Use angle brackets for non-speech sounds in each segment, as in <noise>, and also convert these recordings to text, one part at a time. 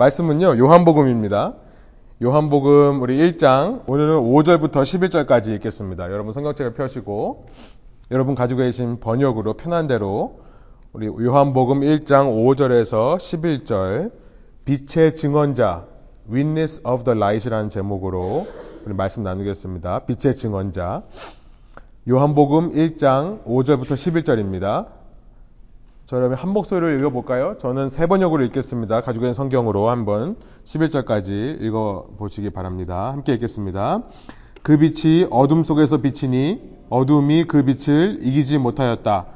말씀은요, 요한복음입니다. 요한복음 우리 1장, 오늘은 5절부터 11절까지 읽겠습니다. 여러분 성경책을 펴시고, 여러분 가지고 계신 번역으로 편한 대로 우리 요한복음 1장 5절에서 11절, 빛의 증언자, Witness of the Light이라는 제목으로 우리 말씀 나누겠습니다. 빛의 증언자. 요한복음 1장 5절부터 11절입니다. 저 여러분 한 목소리로 읽어볼까요? 저는 세 번역으로 읽겠습니다. 가지고 있는 성경으로 한번 11절까지 읽어보시기 바랍니다. 함께 읽겠습니다. 그 빛이 어둠 속에서 비치니 어둠이 그 빛을 이기지 못하였다.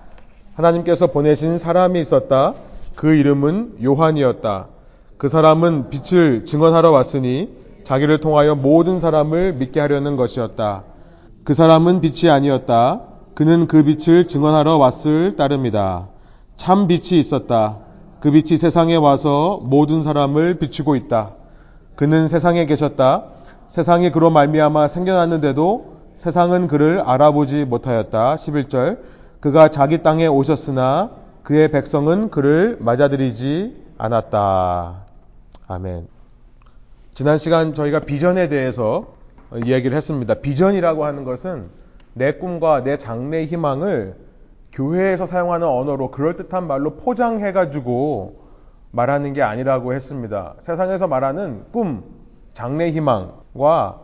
하나님께서 보내신 사람이 있었다. 그 이름은 요한이었다. 그 사람은 빛을 증언하러 왔으니 자기를 통하여 모든 사람을 믿게 하려는 것이었다. 그 사람은 빛이 아니었다. 그는 그 빛을 증언하러 왔을 따름이다. 참 빛이 있었다. 그 빛이 세상에 와서 모든 사람을 비추고 있다. 그는 세상에 계셨다. 세상이 그로 말미암아 생겨났는데도 세상은 그를 알아보지 못하였다. 11절. 그가 자기 땅에 오셨으나 그의 백성은 그를 맞아들이지 않았다. 아멘. 지난 시간 저희가 비전에 대해서 이야기를 했습니다. 비전이라고 하는 것은 내 꿈과 내 장래의 희망을 교회에서 사용하는 언어로 그럴듯한 말로 포장해가지고 말하는 게 아니라고 했습니다. 세상에서 말하는 꿈, 장래 희망과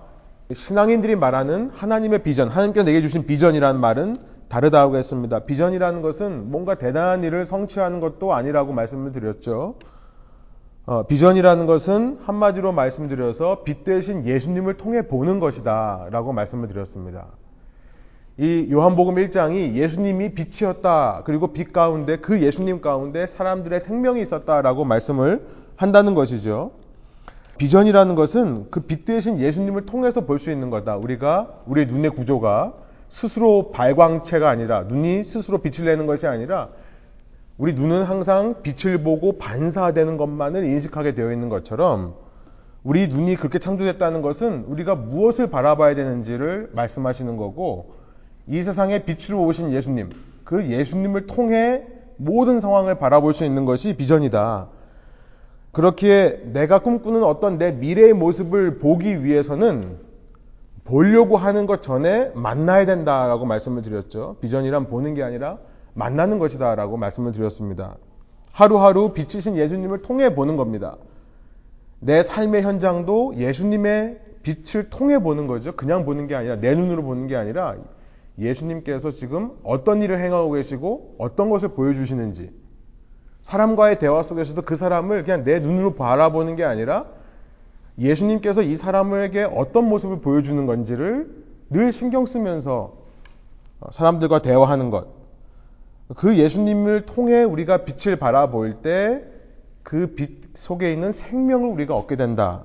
신앙인들이 말하는 하나님의 비전, 하나님께서 내게 주신 비전이라는 말은 다르다고 했습니다. 비전이라는 것은 뭔가 대단한 일을 성취하는 것도 아니라고 말씀을 드렸죠. 어, 비전이라는 것은 한마디로 말씀드려서 빛 대신 예수님을 통해 보는 것이다 라고 말씀을 드렸습니다. 이 요한복음 1장이 예수님이 빛이었다. 그리고 빛 가운데 그 예수님 가운데 사람들의 생명이 있었다라고 말씀을 한다는 것이죠. 비전이라는 것은 그 빛 대신 예수님을 통해서 볼 수 있는 거다. 우리가 우리의 눈의 구조가 스스로 발광체가 아니라 눈이 스스로 빛을 내는 것이 아니라 우리 눈은 항상 빛을 보고 반사되는 것만을 인식하게 되어 있는 것처럼 우리 눈이 그렇게 창조됐다는 것은 우리가 무엇을 바라봐야 되는지를 말씀하시는 거고 이 세상에 빛으로 오신 예수님, 그 예수님을 통해 모든 상황을 바라볼 수 있는 것이 비전이다. 그렇기에 내가 꿈꾸는 어떤 내 미래의 모습을 보기 위해서는 보려고 하는 것 전에 만나야 된다라고 말씀을 드렸죠. 비전이란 보는 게 아니라 만나는 것이다라고 말씀을 드렸습니다. 하루하루 빛이신 예수님을 통해 보는 겁니다. 내 삶의 현장도 예수님의 빛을 통해 보는 거죠. 그냥 보는 게 아니라 내 눈으로 보는 게 아니라 예수님께서 지금 어떤 일을 행하고 계시고 어떤 것을 보여주시는지 사람과의 대화 속에서도 그 사람을 그냥 내 눈으로 바라보는 게 아니라 예수님께서 이 사람에게 어떤 모습을 보여주는 건지를 늘 신경 쓰면서 사람들과 대화하는 것. 그 예수님을 통해 우리가 빛을 바라볼 때 그 빛 속에 있는 생명을 우리가 얻게 된다.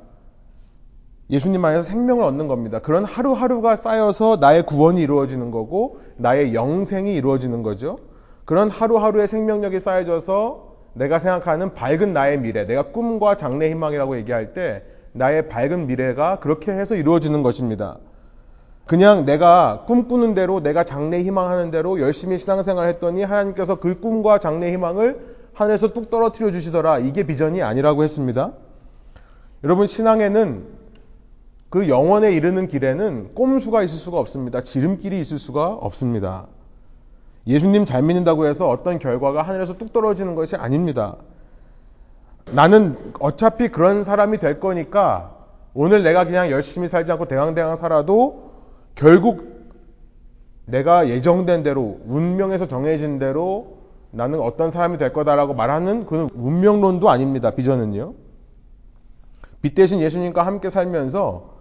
예수님 안에서 생명을 얻는 겁니다. 그런 하루하루가 쌓여서 나의 구원이 이루어지는 거고 나의 영생이 이루어지는 거죠. 그런 하루하루의 생명력이 쌓여져서 내가 생각하는 밝은 나의 미래, 내가 꿈과 장래 희망이라고 얘기할 때 나의 밝은 미래가 그렇게 해서 이루어지는 것입니다. 그냥 내가 꿈꾸는 대로 내가 장래 희망하는 대로 열심히 신앙생활 했더니 하나님께서 그 꿈과 장래 희망을 하늘에서 뚝 떨어뜨려 주시더라. 이게 비전이 아니라고 했습니다. 여러분 신앙에는 그 영원에 이르는 길에는 꼼수가 있을 수가 없습니다. 지름길이 있을 수가 없습니다. 예수님 잘 믿는다고 해서 어떤 결과가 하늘에서 뚝 떨어지는 것이 아닙니다. 나는 어차피 그런 사람이 될 거니까 오늘 내가 그냥 열심히 살지 않고 대강대강 살아도 결국 내가 예정된 대로 운명에서 정해진 대로 나는 어떤 사람이 될 거다라고 말하는 그는 운명론도 아닙니다. 비전은요. 빛 대신 예수님과 함께 살면서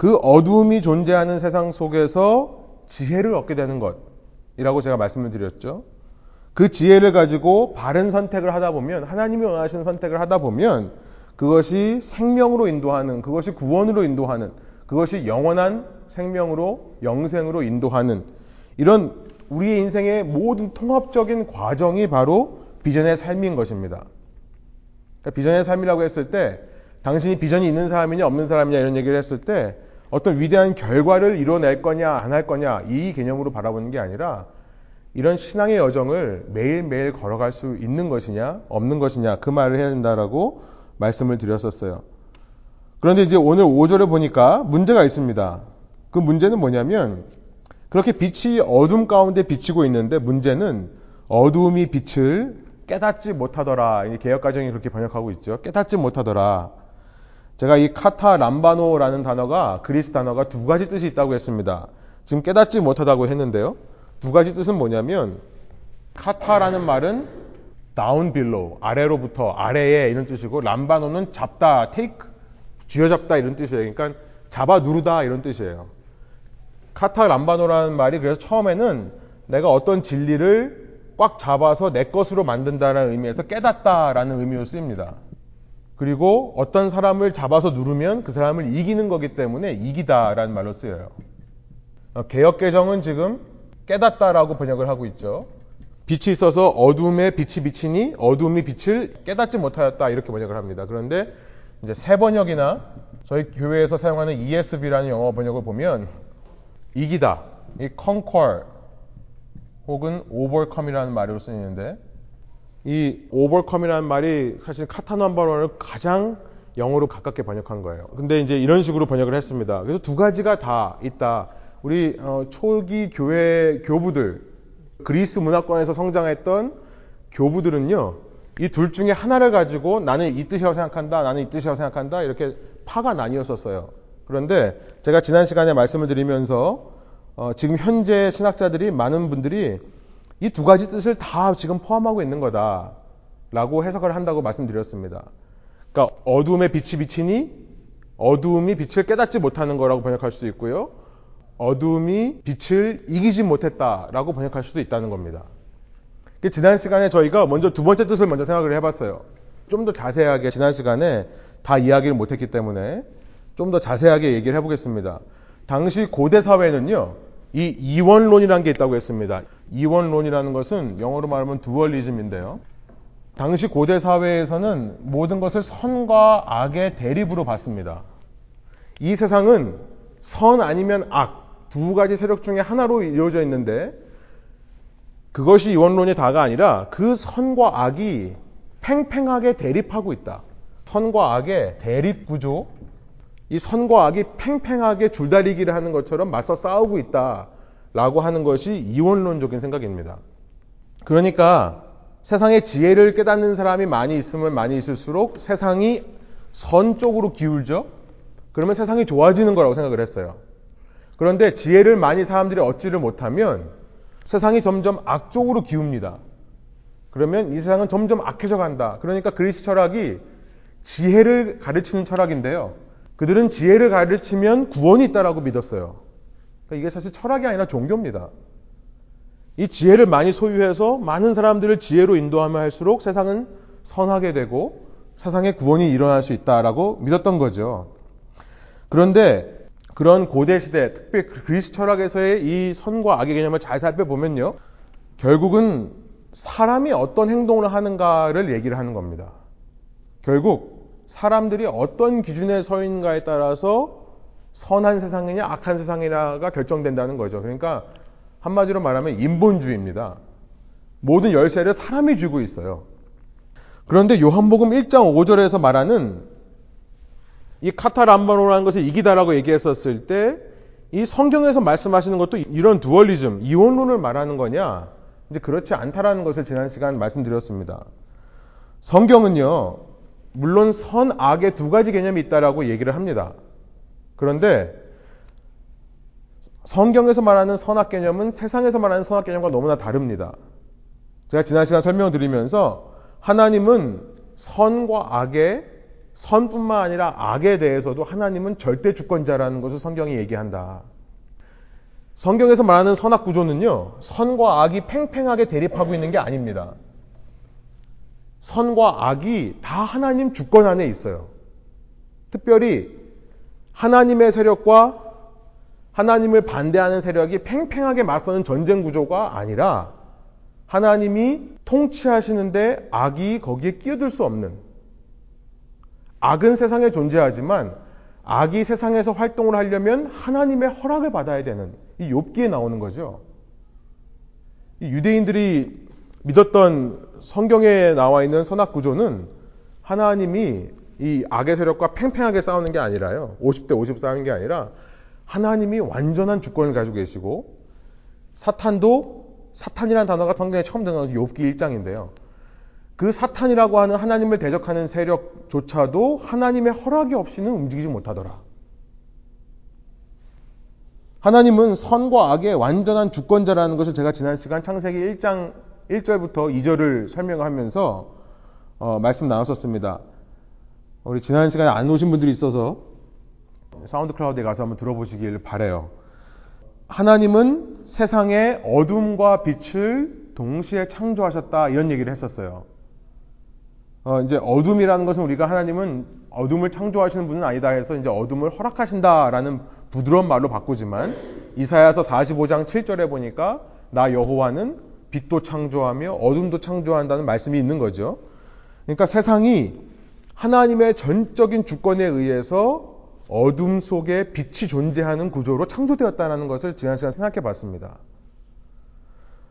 그 어둠이 존재하는 세상 속에서 지혜를 얻게 되는 것이라고 제가 말씀을 드렸죠. 그 지혜를 가지고 바른 선택을 하다 보면 하나님이 원하시는 선택을 하다 보면 그것이 생명으로 인도하는 그것이 구원으로 인도하는 그것이 영원한 생명으로 영생으로 인도하는 이런 우리의 인생의 모든 통합적인 과정이 바로 비전의 삶인 것입니다. 그러니까 비전의 삶이라고 했을 때 당신이 비전이 있는 사람이냐 없는 사람이냐 이런 얘기를 했을 때 어떤 위대한 결과를 이뤄낼 거냐 안 할 거냐 이 개념으로 바라보는 게 아니라 이런 신앙의 여정을 매일매일 걸어갈 수 있는 것이냐 없는 것이냐 그 말을 해야 된다라고 말씀을 드렸었어요. 그런데 이제 오늘 5절에 보니까 문제가 있습니다. 그 문제는 뭐냐면 그렇게 빛이 어둠 가운데 비치고 있는데 문제는 어둠이 빛을 깨닫지 못하더라. 개혁가정이 그렇게 번역하고 있죠. 깨닫지 못하더라. 제가 이 카타 람바노라는 단어가 그리스 단어가 두 가지 뜻이 있다고 했습니다. 지금 깨닫지 못하다고 했는데요. 두 가지 뜻은 뭐냐면 카타라는 말은 down below 아래로부터 아래에 이런 뜻이고 람바노는 잡다 take 쥐어잡다 이런 뜻이에요. 그러니까 잡아 누르다 이런 뜻이에요. 카타 람바노라는 말이 그래서 처음에는 내가 어떤 진리를 꽉 잡아서 내 것으로 만든다는 의미에서 깨닫다라는 의미로 쓰입니다. 그리고 어떤 사람을 잡아서 누르면 그 사람을 이기는 거기 때문에 이기다라는 말로 쓰여요. 어, 개혁 개정은 지금 깨닫다라고 번역을 하고 있죠. 빛이 있어서 어둠에 빛이 비치니 어둠이 빛을 깨닫지 못하였다 이렇게 번역을 합니다. 그런데 이제 새 번역이나 저희 교회에서 사용하는 ESV라는 영어 번역을 보면 이기다, 이 conquer 혹은 overcome이라는 말로 쓰이는데 이 overcome이라는 말이 사실 카타넘버런을 가장 영어로 가깝게 번역한 거예요. 근데 이제 이런 식으로 번역을 했습니다. 그래서 두 가지가 다 있다. 우리 어, 초기 교회 교부들 그리스 문화권에서 성장했던 교부들은요. 이 둘 중에 하나를 가지고 나는 이 뜻이라고 생각한다. 나는 이 뜻이라고 생각한다. 이렇게 파가 나뉘었었어요. 그런데 제가 지난 시간에 말씀을 드리면서 어, 지금 현재 신학자들이 많은 분들이 이 두 가지 뜻을 다 지금 포함하고 있는 거다 라고 해석을 한다고 말씀드렸습니다. 그러니까 어두움에 빛이 비치니 어두움이 빛을 깨닫지 못하는 거라고 번역할 수도 있고요. 어둠이 빛을 이기지 못했다라고 번역할 수도 있다는 겁니다. 지난 시간에 저희가 먼저 두 번째 뜻을 먼저 생각을 해봤어요. 좀 더 자세하게 지난 시간에 다 이야기를 못했기 때문에 좀 더 자세하게 얘기를 해보겠습니다. 당시 고대 사회는요, 이 이원론이라는 게 있다고 했습니다. 이원론이라는 것은 영어로 말하면 두얼리즘인데요. 당시 고대 사회에서는 모든 것을 선과 악의 대립으로 봤습니다. 이 세상은 선 아니면 악, 두 가지 세력 중에 하나로 이루어져 있는데 그것이 이원론의 다가 아니라 그 선과 악이 팽팽하게 대립하고 있다. 선과 악의 대립 구조, 이 선과 악이 팽팽하게 줄다리기를 하는 것처럼 맞서 싸우고 있다 라고 하는 것이 이원론적인 생각입니다. 그러니까 세상의 지혜를 깨닫는 사람이 많이 있으면 많이 있을수록 세상이 선 쪽으로 기울죠? 그러면 세상이 좋아지는 거라고 생각을 했어요. 그런데 지혜를 많이 사람들이 얻지를 못하면 세상이 점점 악 쪽으로 기웁니다. 그러면 이 세상은 점점 악해져 간다. 그러니까 그리스 철학이 지혜를 가르치는 철학인데요. 그들은 지혜를 가르치면 구원이 있다라고 믿었어요. 그러니까 이게 사실 철학이 아니라 종교입니다. 이 지혜를 많이 소유해서 많은 사람들을 지혜로 인도하면 할수록 세상은 선하게 되고 세상에 구원이 일어날 수 있다라고 믿었던 거죠. 그런데 그런 고대 시대, 특히 그리스 철학에서의 이 선과 악의 개념을 잘 살펴보면요. 결국은 사람이 어떤 행동을 하는가를 얘기를 하는 겁니다. 결국 사람들이 어떤 기준에 서 있는가에 따라서 선한 세상이냐 악한 세상이냐가 결정된다는 거죠. 그러니까 한마디로 말하면 인본주의입니다. 모든 열쇠를 사람이 쥐고 있어요. 그런데 요한복음 1장 5절에서 말하는 이 카타람바노라는 것을 이기다라고 얘기했었을 때 이 성경에서 말씀하시는 것도 이런 두얼리즘, 이원론을 말하는 거냐? 이제 그렇지 않다라는 것을 지난 시간 말씀드렸습니다. 성경은요, 물론 선, 악의 두 가지 개념이 있다라고 얘기를 합니다. 그런데 성경에서 말하는 선악 개념은 세상에서 말하는 선악 개념과 너무나 다릅니다. 제가 지난 시간 설명을 드리면서 하나님은 선과 악의 선뿐만 아니라 악에 대해서도 하나님은 절대 주권자라는 것을 성경이 얘기한다. 성경에서 말하는 선악 구조는요, 선과 악이 팽팽하게 대립하고 있는 게 아닙니다. 선과 악이 다 하나님 주권 안에 있어요. 특별히 하나님의 세력과 하나님을 반대하는 세력이 팽팽하게 맞서는 전쟁 구조가 아니라 하나님이 통치하시는데 악이 거기에 끼어들 수 없는 악은 세상에 존재하지만 악이 세상에서 활동을 하려면 하나님의 허락을 받아야 되는 이 욥기에 나오는 거죠. 유대인들이 믿었던 성경에 나와 있는 선악 구조는 하나님이 이 악의 세력과 팽팽하게 싸우는 게 아니라요. 50대 50 싸우는 게 아니라 하나님이 완전한 주권을 가지고 계시고 사탄도 사탄이라는 단어가 성경에 처음 등장한 욥기 1장인데요. 그 사탄이라고 하는 하나님을 대적하는 세력조차도 하나님의 허락이 없이는 움직이지 못하더라. 하나님은 선과 악의 완전한 주권자라는 것을 제가 지난 시간 창세기 1장 1절부터 2절을 설명하면서 어, 말씀 나눴었습니다. 우리 지난 시간에 안 오신 분들이 있어서 사운드 클라우드에 가서 한번 들어보시길 바래요. 하나님은 세상에 어둠과 빛을 동시에 창조하셨다 이런 얘기를 했었어요. 어, 이제 어둠이라는 것은 우리가 하나님은 어둠을 창조하시는 분은 아니다 해서 이제 어둠을 허락하신다라는 부드러운 말로 바꾸지만 이사야서 45장 7절에 보니까 나 여호와는 빛도 창조하며 어둠도 창조한다는 말씀이 있는 거죠. 그러니까 세상이 하나님의 전적인 주권에 의해서 어둠 속에 빛이 존재하는 구조로 창조되었다는 것을 지난 시간 생각해 봤습니다.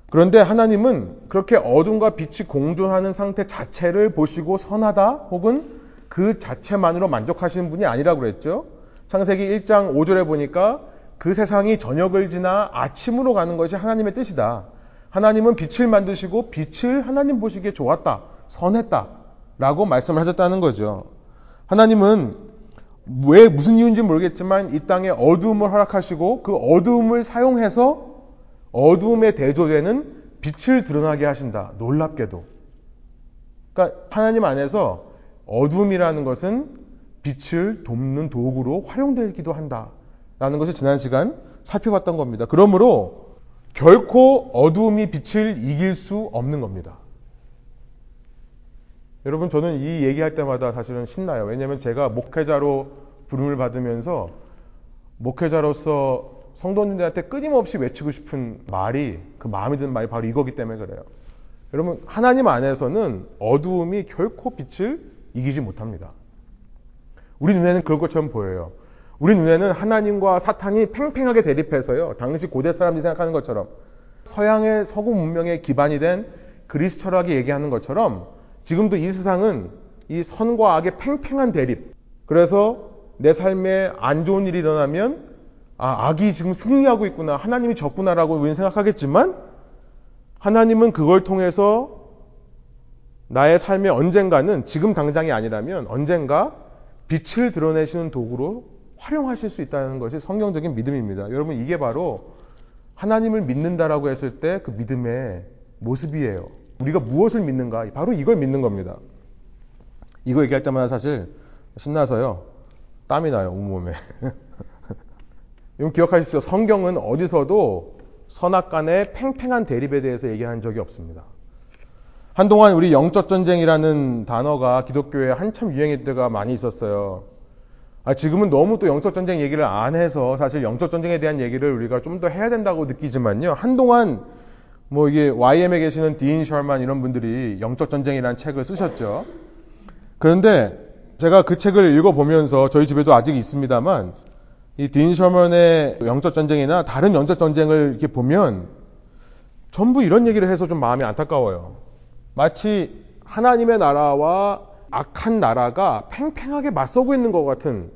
그런데 하나님은 그렇게 어둠과 빛이 공존하는 상태 자체를 보시고 선하다 혹은 그 자체만으로 만족하시는 분이 아니라고 그랬죠. 창세기 1장 5절에 보니까 그 세상이 저녁을 지나 아침으로 가는 것이 하나님의 뜻이다. 하나님은 빛을 만드시고 빛을 하나님 보시기에 좋았다. 선했다. 라고 말씀을 하셨다는 거죠. 하나님은 왜 무슨 이유인지 모르겠지만 이 땅에 어두움을 허락하시고 그 어두움을 사용해서 어두움에 대조되는 빛을 드러나게 하신다. 놀랍게도. 그러니까 하나님 안에서 어두움이라는 것은 빛을 돕는 도구로 활용되기도 한다. 라는 것을 지난 시간 살펴봤던 겁니다. 그러므로 결코 어두움이 빛을 이길 수 없는 겁니다. 여러분, 저는 이 얘기할 때마다 사실은 신나요. 왜냐하면 제가 목회자로 부름을 받으면서 목회자로서 성도님들한테 끊임없이 외치고 싶은 말이 그 마음에 드는 말이 바로 이거기 때문에 그래요. 여러분 하나님 안에서는 어두움이 결코 빛을 이기지 못합니다. 우리 눈에는 그럴 것처럼 보여요. 우리 눈에는 하나님과 사탄이 팽팽하게 대립해서요. 당시 고대 사람들이 생각하는 것처럼 서양의 서구 문명의 기반이 된 그리스 철학이 얘기하는 것처럼 지금도 이 세상은 이 선과 악의 팽팽한 대립. 그래서 내 삶에 안 좋은 일이 일어나면 아, 악이 지금 승리하고 있구나. 하나님이 졌구나라고 우리는 생각하겠지만 하나님은 그걸 통해서 나의 삶의 언젠가는 지금 당장이 아니라면 언젠가 빛을 드러내시는 도구로 활용하실 수 있다는 것이 성경적인 믿음입니다. 여러분 이게 바로 하나님을 믿는다라고 했을 때 그 믿음의 모습이에요. 우리가 무엇을 믿는가? 바로 이걸 믿는 겁니다. 이거 얘기할 때마다 사실 신나서요. 땀이 나요, 온몸에. <laughs> 여러분 기억하십시오. 성경은 어디서도 선악 간의 팽팽한 대립에 대해서 얘기한 적이 없습니다. 한동안 우리 영적 전쟁이라는 단어가 기독교에 한참 유행할 때가 많이 있었어요. 아, 지금은 너무 또 영적 전쟁 얘기를 안 해서 사실 영적 전쟁에 대한 얘기를 우리가 좀 더 해야 된다고 느끼지만요. 한동안 뭐 이게 YM에 계시는 디인 셜만 이런 분들이 영적 전쟁이라는 책을 쓰셨죠. 그런데 제가 그 책을 읽어보면서 저희 집에도 아직 있습니다만 이 딘 셔먼의 영적 전쟁이나 다른 영적 전쟁을 이렇게 보면 전부 이런 얘기를 해서 좀 마음이 안타까워요. 마치 하나님의 나라와 악한 나라가 팽팽하게 맞서고 있는 것 같은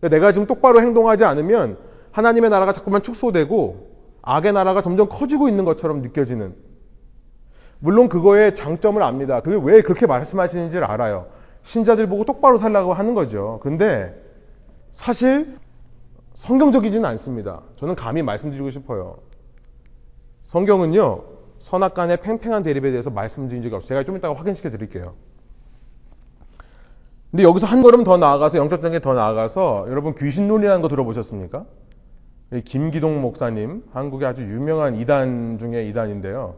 내가 지금 똑바로 행동하지 않으면 하나님의 나라가 자꾸만 축소되고 악의 나라가 점점 커지고 있는 것처럼 느껴지는 물론 그거의 장점을 압니다. 그게 왜 그렇게 말씀하시는지를 알아요. 신자들 보고 똑바로 살라고 하는 거죠. 근데 사실 성경적이지는 않습니다. 저는 감히 말씀드리고 싶어요. 성경은요, 선악 간의 팽팽한 대립에 대해서 말씀드린 적이 없어요. 제가 좀 이따가 확인시켜 드릴게요. 근데 여기서 한 걸음 더 나아가서 영적전에 더 나아가서 여러분 귀신론이라는 거 들어보셨습니까? 김기동 목사님, 한국의 아주 유명한 이단 중에 이단인데요.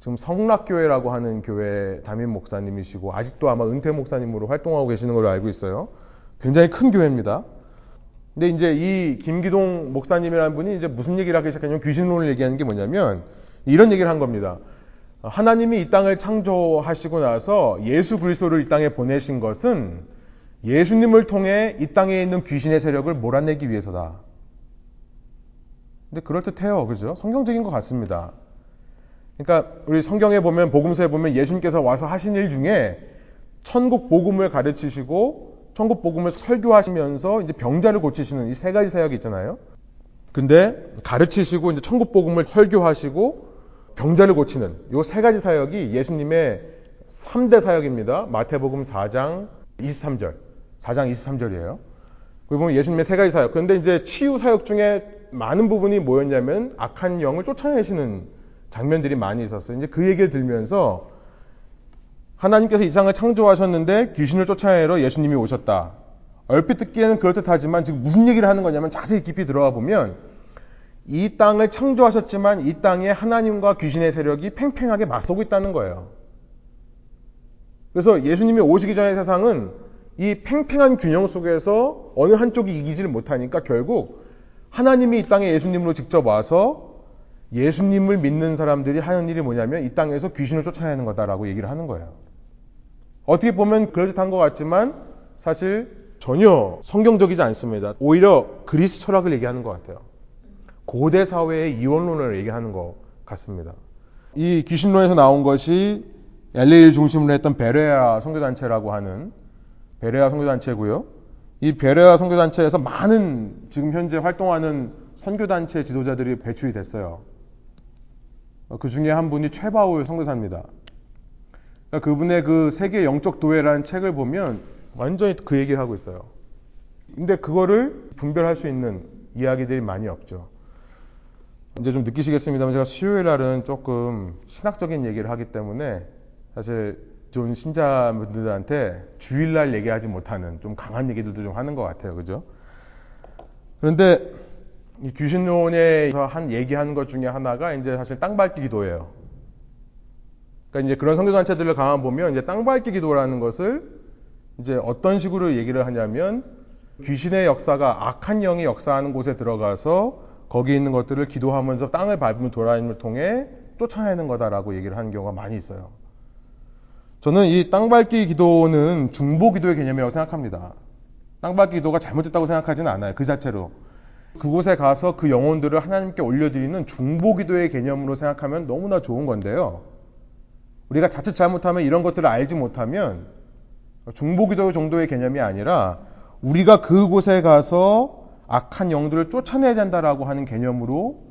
지금 성락교회라고 하는 교회 담임 목사님이시고 아직도 아마 은퇴 목사님으로 활동하고 계시는 걸로 알고 있어요. 굉장히 큰 교회입니다. 근데 이제 이 김기동 목사님이라는 분이 이제 무슨 얘기를 하기 시작했냐면 귀신론을 얘기하는 게 뭐냐면 이런 얘기를 한 겁니다. 하나님이 이 땅을 창조하시고 나서 예수 그리스도를 이 땅에 보내신 것은 예수님을 통해 이 땅에 있는 귀신의 세력을 몰아내기 위해서다. 근데 그럴듯해요. 그죠? 성경적인 것 같습니다. 그러니까 우리 성경에 보면 복음서에 보면 예수님께서 와서 하신 일 중에 천국 복음을 가르치시고 천국 복음을 설교하시면서 이제 병자를 고치시는 이 세 가지 사역이 있잖아요. 근데 가르치시고 이제 천국 복음을 설교하시고 병자를 고치는 이 세 가지 사역이 예수님의 3대 사역입니다. 마태복음 4장 23절. 4장 23절이에요. 거기 보면 예수님의 세 가지 사역. 그런데 이제 치유 사역 중에 많은 부분이 뭐였냐면 악한 영을 쫓아내시는 장면들이 많이 있었어요. 이제 그 얘기를 들면서 하나님께서 이상을 창조하셨는데 귀신을 쫓아내러 예수님이 오셨다. 얼핏 듣기에는 그럴듯하지만 지금 무슨 얘기를 하는 거냐면 자세히 깊이 들어가 보면 이 땅을 창조하셨지만 이 땅에 하나님과 귀신의 세력이 팽팽하게 맞서고 있다는 거예요. 그래서 예수님이 오시기 전의 세상은 이 팽팽한 균형 속에서 어느 한쪽이 이기지를 못하니까 결국 하나님이 이 땅에 예수님으로 직접 와서 예수님을 믿는 사람들이 하는 일이 뭐냐면 이 땅에서 귀신을 쫓아내는 거다라고 얘기를 하는 거예요. 어떻게 보면 그럴듯한 것 같지만 사실 전혀 성경적이지 않습니다. 오히려 그리스 철학을 얘기하는 것 같아요. 고대 사회의 이원론을 얘기하는 것 같습니다. 이 귀신론에서 나온 것이 LA를 중심으로 했던 베레아 선교단체라고 하는 베레아 선교단체고요. 이 베레아 선교단체에서 많은 지금 현재 활동하는 선교단체 지도자들이 배출이 됐어요. 그 중에 한 분이 최바울 선교사입니다. 그러니까 그분의 그 세계 영적 도회라는 책을 보면 완전히 그 얘기를 하고 있어요. 근데 그거를 분별할 수 있는 이야기들이 많이 없죠. 이제 좀 느끼시겠습니다만 제가 수요일 날은 조금 신학적인 얘기를 하기 때문에 사실 좀 신자분들한테 주일날 얘기하지 못하는 좀 강한 얘기들도 좀 하는 것 같아요. 그죠? 그런데 이 귀신론에서 한 얘기하는 것 중에 하나가 이제 사실 땅 밟기 기도예요. 그러니까 이제 그런 선교단체들을 가만 보면 이제 땅 밟기 기도라는 것을 이제 어떤 식으로 얘기를 하냐면 귀신의 역사가 악한 영이 역사하는 곳에 들어가서 거기 있는 것들을 기도하면서 땅을 밟으면 돌아다님을 통해 쫓아내는 거다라고 얘기를 하는 경우가 많이 있어요. 저는 이 땅밟기 기도는 중보 기도의 개념이라고 생각합니다. 땅밟기 기도가 잘못됐다고 생각하지는 않아요. 그 자체로. 그곳에 가서 그 영혼들을 하나님께 올려드리는 중보 기도의 개념으로 생각하면 너무나 좋은 건데요. 우리가 자칫 잘못하면 이런 것들을 알지 못하면 중보 기도 정도의 개념이 아니라 우리가 그곳에 가서 악한 영들을 쫓아내야 된다라고 하는 개념으로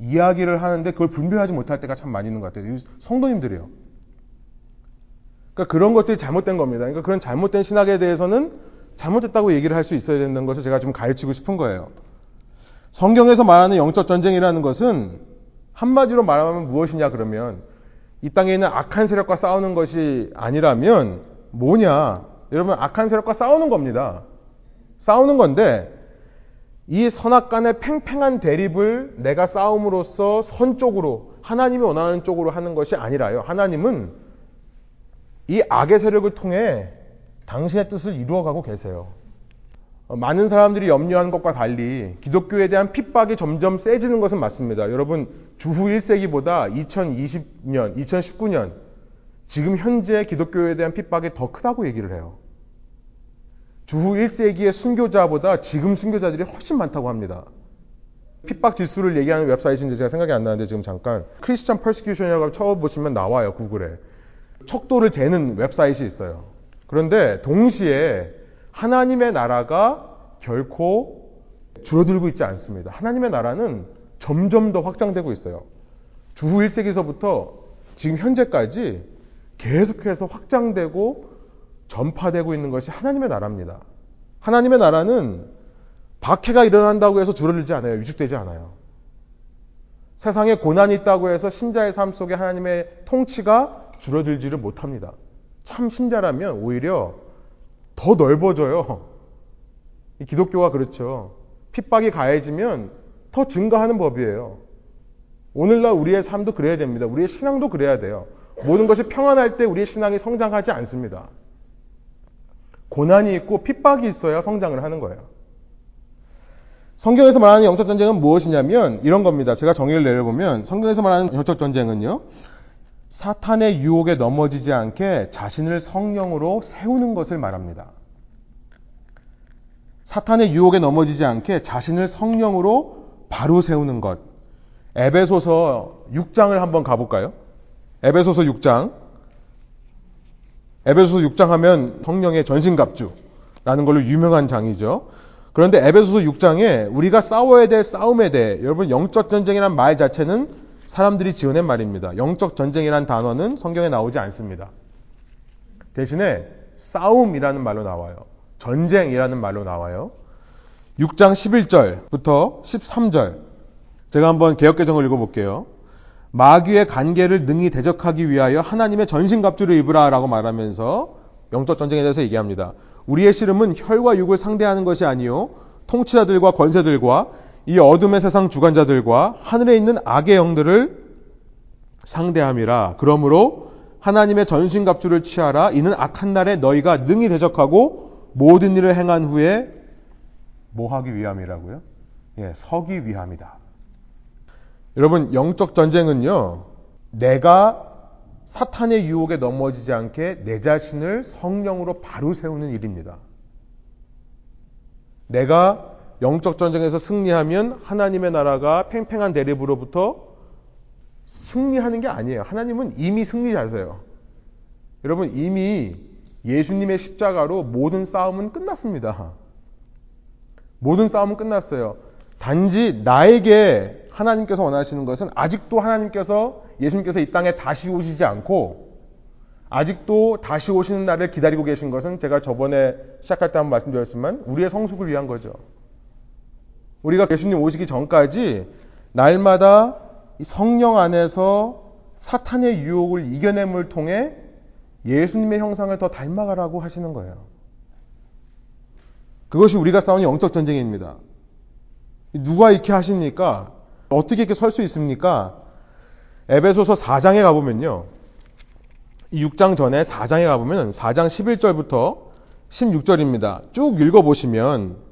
이야기를 하는데 그걸 분별하지 못할 때가 참 많이 있는 것 같아요. 성도님들이요. 그러니까 그런 것들이 잘못된 겁니다. 그러니까 그런 잘못된 신학에 대해서는 잘못됐다고 얘기를 할 수 있어야 된다는 것을 제가 좀 가르치고 싶은 거예요. 성경에서 말하는 영적 전쟁이라는 것은 한마디로 말하면 무엇이냐 그러면 이 땅에 있는 악한 세력과 싸우는 것이 아니라면 뭐냐? 여러분 악한 세력과 싸우는 겁니다. 싸우는 건데 이 선악 간의 팽팽한 대립을 내가 싸움으로써 선 쪽으로 하나님이 원하는 쪽으로 하는 것이 아니라요. 하나님은 이 악의 세력을 통해 당신의 뜻을 이루어가고 계세요. 어, 많은 사람들이 염려하는 것과 달리 기독교에 대한 핍박이 점점 세지는 것은 맞습니다. 여러분, 주후 1세기보다 2020년, 2019년, 지금 현재 기독교에 대한 핍박이 더 크다고 얘기를 해요. 주후 1세기의 순교자보다 지금 순교자들이 훨씬 많다고 합니다. 핍박 지수를 얘기하는 웹사이트인지 제가 생각이 안 나는데 지금 잠깐 Christian persecution이라고 쳐보시면 나와요 구글에 척도를 재는 웹사이트이 있어요. 그런데 동시에 하나님의 나라가 결코 줄어들고 있지 않습니다. 하나님의 나라는 점점 더 확장되고 있어요. 주후 1세기서부터 지금 현재까지 계속해서 확장되고 전파되고 있는 것이 하나님의 나라입니다. 하나님의 나라는 박해가 일어난다고 해서 줄어들지 않아요. 위축되지 않아요. 세상에 고난이 있다고 해서 신자의 삶 속에 하나님의 통치가 줄어들지를 못합니다. 참 신자라면 오히려 더 넓어져요. 기독교가 그렇죠. 핍박이 가해지면 더 증가하는 법이에요. 오늘날 우리의 삶도 그래야 됩니다. 우리의 신앙도 그래야 돼요. 모든 것이 평안할 때 우리의 신앙이 성장하지 않습니다. 고난이 있고 핍박이 있어야 성장을 하는 거예요. 성경에서 말하는 영적 전쟁은 무엇이냐면 이런 겁니다. 제가 정의를 내려보면 성경에서 말하는 영적 전쟁은요. 사탄의 유혹에 넘어지지 않게 자신을 성령으로 세우는 것을 말합니다. 사탄의 유혹에 넘어지지 않게 자신을 성령으로 바로 세우는 것. 에베소서 6장을 한번 가볼까요? 에베소서 6장. 에베소서 6장 하면 성령의 전신갑주. 라는 걸로 유명한 장이죠. 그런데 에베소서 6장에 우리가 싸워야 될 싸움에 대해 여러분 영적 전쟁이란 말 자체는 사람들이 지어낸 말입니다. 영적 전쟁이란 단어는 성경에 나오지 않습니다. 대신에 싸움이라는 말로 나와요. 전쟁이라는 말로 나와요. 6장 11절부터 13절. 제가 한번 개혁개정을 읽어볼게요. 마귀의 관계를 능히 대적하기 위하여 하나님의 전신갑주를 입으라 라고 말하면서 영적 전쟁에 대해서 얘기합니다. 우리의 씨름은 혈과 육을 상대하는 것이 아니요 통치자들과 권세들과 이 어둠의 세상 주관자들과 하늘에 있는 악의 영들을 상대함이라. 그러므로 하나님의 전신갑주를 취하라. 이는 악한 날에 너희가 능히 대적하고 모든 일을 행한 후에 뭐 하기 위함이라고요? 예, 서기 위함이다. 여러분, 영적 전쟁은요, 내가 사탄의 유혹에 넘어지지 않게 내 자신을 성령으로 바로 세우는 일입니다. 내가 영적 전쟁에서 승리하면 하나님의 나라가 팽팽한 대립으로부터 승리하는 게 아니에요. 하나님은 이미 승리자세요. 여러분, 이미 예수님의 십자가로 모든 싸움은 끝났습니다. 모든 싸움은 끝났어요. 단지 나에게 하나님께서 원하시는 것은 아직도 하나님께서 예수님께서 이 땅에 다시 오시지 않고 아직도 다시 오시는 날을 기다리고 계신 것은 제가 저번에 시작할 때 한번 말씀드렸지만 우리의 성숙을 위한 거죠. 우리가 예수님 오시기 전까지 날마다 성령 안에서 사탄의 유혹을 이겨냄을 통해 예수님의 형상을 더 닮아가라고 하시는 거예요. 그것이 우리가 싸우는 영적 전쟁입니다. 누가 이렇게 하십니까? 어떻게 이렇게 설 수 있습니까? 에베소서 4장에 가보면요. 6장 전에 4장에 가보면 4장 11절부터 16절입니다. 쭉 읽어보시면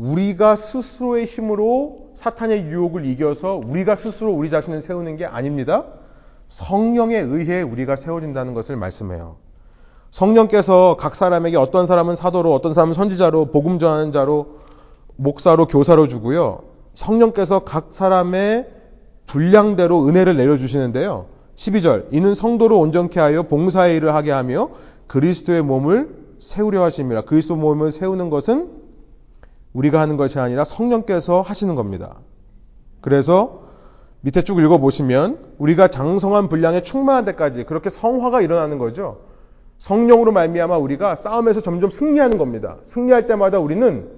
우리가 스스로의 힘으로 사탄의 유혹을 이겨서 우리가 스스로 우리 자신을 세우는 게 아닙니다. 성령에 의해 우리가 세워진다는 것을 말씀해요. 성령께서 각 사람에게 어떤 사람은 사도로, 어떤 사람은 선지자로, 복음 전하는 자로, 목사로, 교사로 주고요. 성령께서 각 사람의 분량대로 은혜를 내려주시는데요. 12절. 이는 성도를 온전케 하여 봉사의 일을 하게 하며 그리스도의 몸을 세우려 하십니다. 그리스도 몸을 세우는 것은 우리가 하는 것이 아니라 성령께서 하시는 겁니다. 그래서 밑에 쭉 읽어보시면 우리가 장성한 분량에 충만한 데까지 그렇게 성화가 일어나는 거죠. 성령으로 말미암아 우리가 싸움에서 점점 승리하는 겁니다. 승리할 때마다 우리는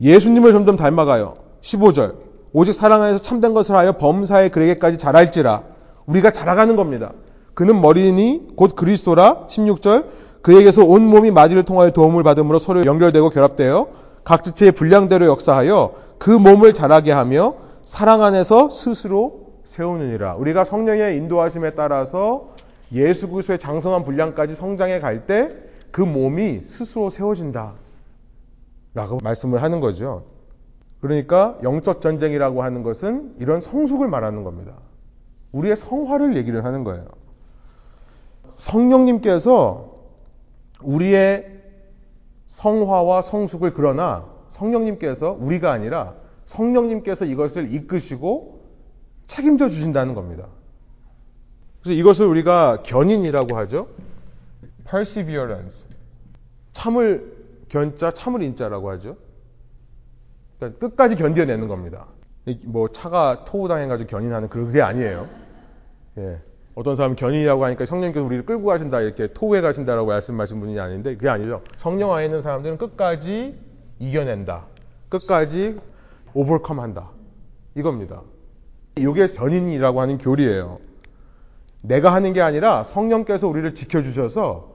예수님을 점점 닮아가요. 15절. 오직 사랑 안에서 참된 것을 하여 범사에 그에게까지 자랄지라. 우리가 자라가는 겁니다. 그는 머리니 곧 그리스도라. 16절. 그에게서 온 몸이 마디를 통하여 도움을 받음으로 서로 연결되고 결합되어 각 지체의 분량대로 역사하여 그 몸을 자라게 하며 사랑 안에서 스스로 세우느니라. 우리가 성령의 인도하심에 따라서 예수 그리스도의 장성한 분량까지 성장해 갈 때 그 몸이 스스로 세워진다. 라고 말씀을 하는 거죠. 그러니까 영적 전쟁이라고 하는 것은 이런 성숙을 말하는 겁니다. 우리의 성화를 얘기를 하는 거예요. 성령님께서 우리의 성화와 성숙을 그러나 성령님께서 우리가 아니라 성령님께서 이것을 이끄시고 책임져 주신다는 겁니다. 그래서 이것을 우리가 견인이라고 하죠. perseverance. 참을 견자, 참을 인자라고 하죠. 그러니까 끝까지 견뎌내는 겁니다. 뭐 차가 토우당해가지고 견인하는 그런 게 아니에요. 예. 어떤 사람은 견인이라고 하니까 성령께서 우리를 끌고 가신다 이렇게 토우해 가신다라고 말씀하신 분이 아닌데 그게 아니죠. 성령 안에 있는 사람들은 끝까지 이겨낸다. 끝까지 오버컴 한다. 이겁니다. 이게 견인이라고 하는 교리예요. 내가 하는 게 아니라 성령께서 우리를 지켜주셔서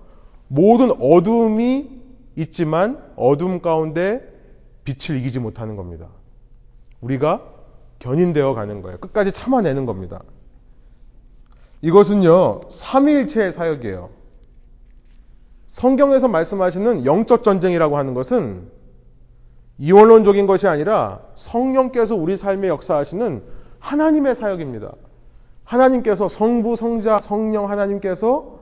모든 어둠이 있지만 어둠 가운데 빛을 이기지 못하는 겁니다. 우리가 견인되어 가는 거예요. 끝까지 참아내는 겁니다. 이것은요, 삼위일체의 사역이에요. 성경에서 말씀하시는 영적 전쟁이라고 하는 것은 이원론적인 것이 아니라 성령께서 우리 삶에 역사하시는 하나님의 사역입니다. 하나님께서 성부, 성자, 성령 하나님께서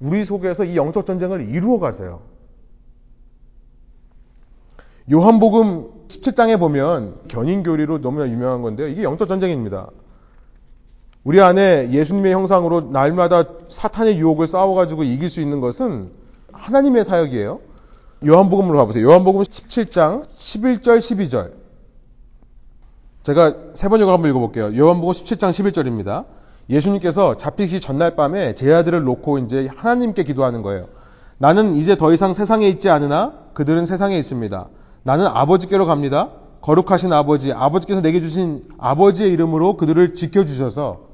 우리 속에서 이 영적 전쟁을 이루어 가세요. 요한복음 17장에 보면 견인 교리로 너무나 유명한 건데요. 이게 영적 전쟁입니다. 우리 안에 예수님의 형상으로 날마다 사탄의 유혹을 싸워가지고 이길 수 있는 것은 하나님의 사역이에요. 요한복음으로 가보세요. 요한복음 17장 11절 12절. 제가 세 번역을 한번 읽어볼게요. 요한복음 17장 11절입니다. 예수님께서 잡히기 전날 밤에 제 아들을 놓고 이제 하나님께 기도하는 거예요. 나는 이제 더 이상 세상에 있지 않으나 그들은 세상에 있습니다. 나는 아버지께로 갑니다. 거룩하신 아버지, 아버지께서 내게 주신 아버지의 이름으로 그들을 지켜주셔서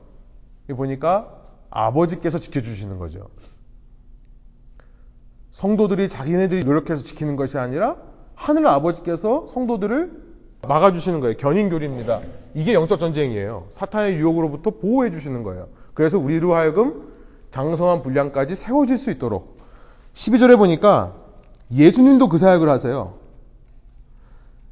보니까 아버지께서 지켜주시는 거죠. 성도들이 자기네들이 노력해서 지키는 것이 아니라 하늘 아버지께서 성도들을 막아주시는 거예요. 견인교리입니다. 이게 영적 전쟁이에요. 사탄의 유혹으로부터 보호해 주시는 거예요. 그래서 우리로 하여금 장성한 분량까지 세워질 수 있도록 12절에 보니까 예수님도 그 사역을 하세요.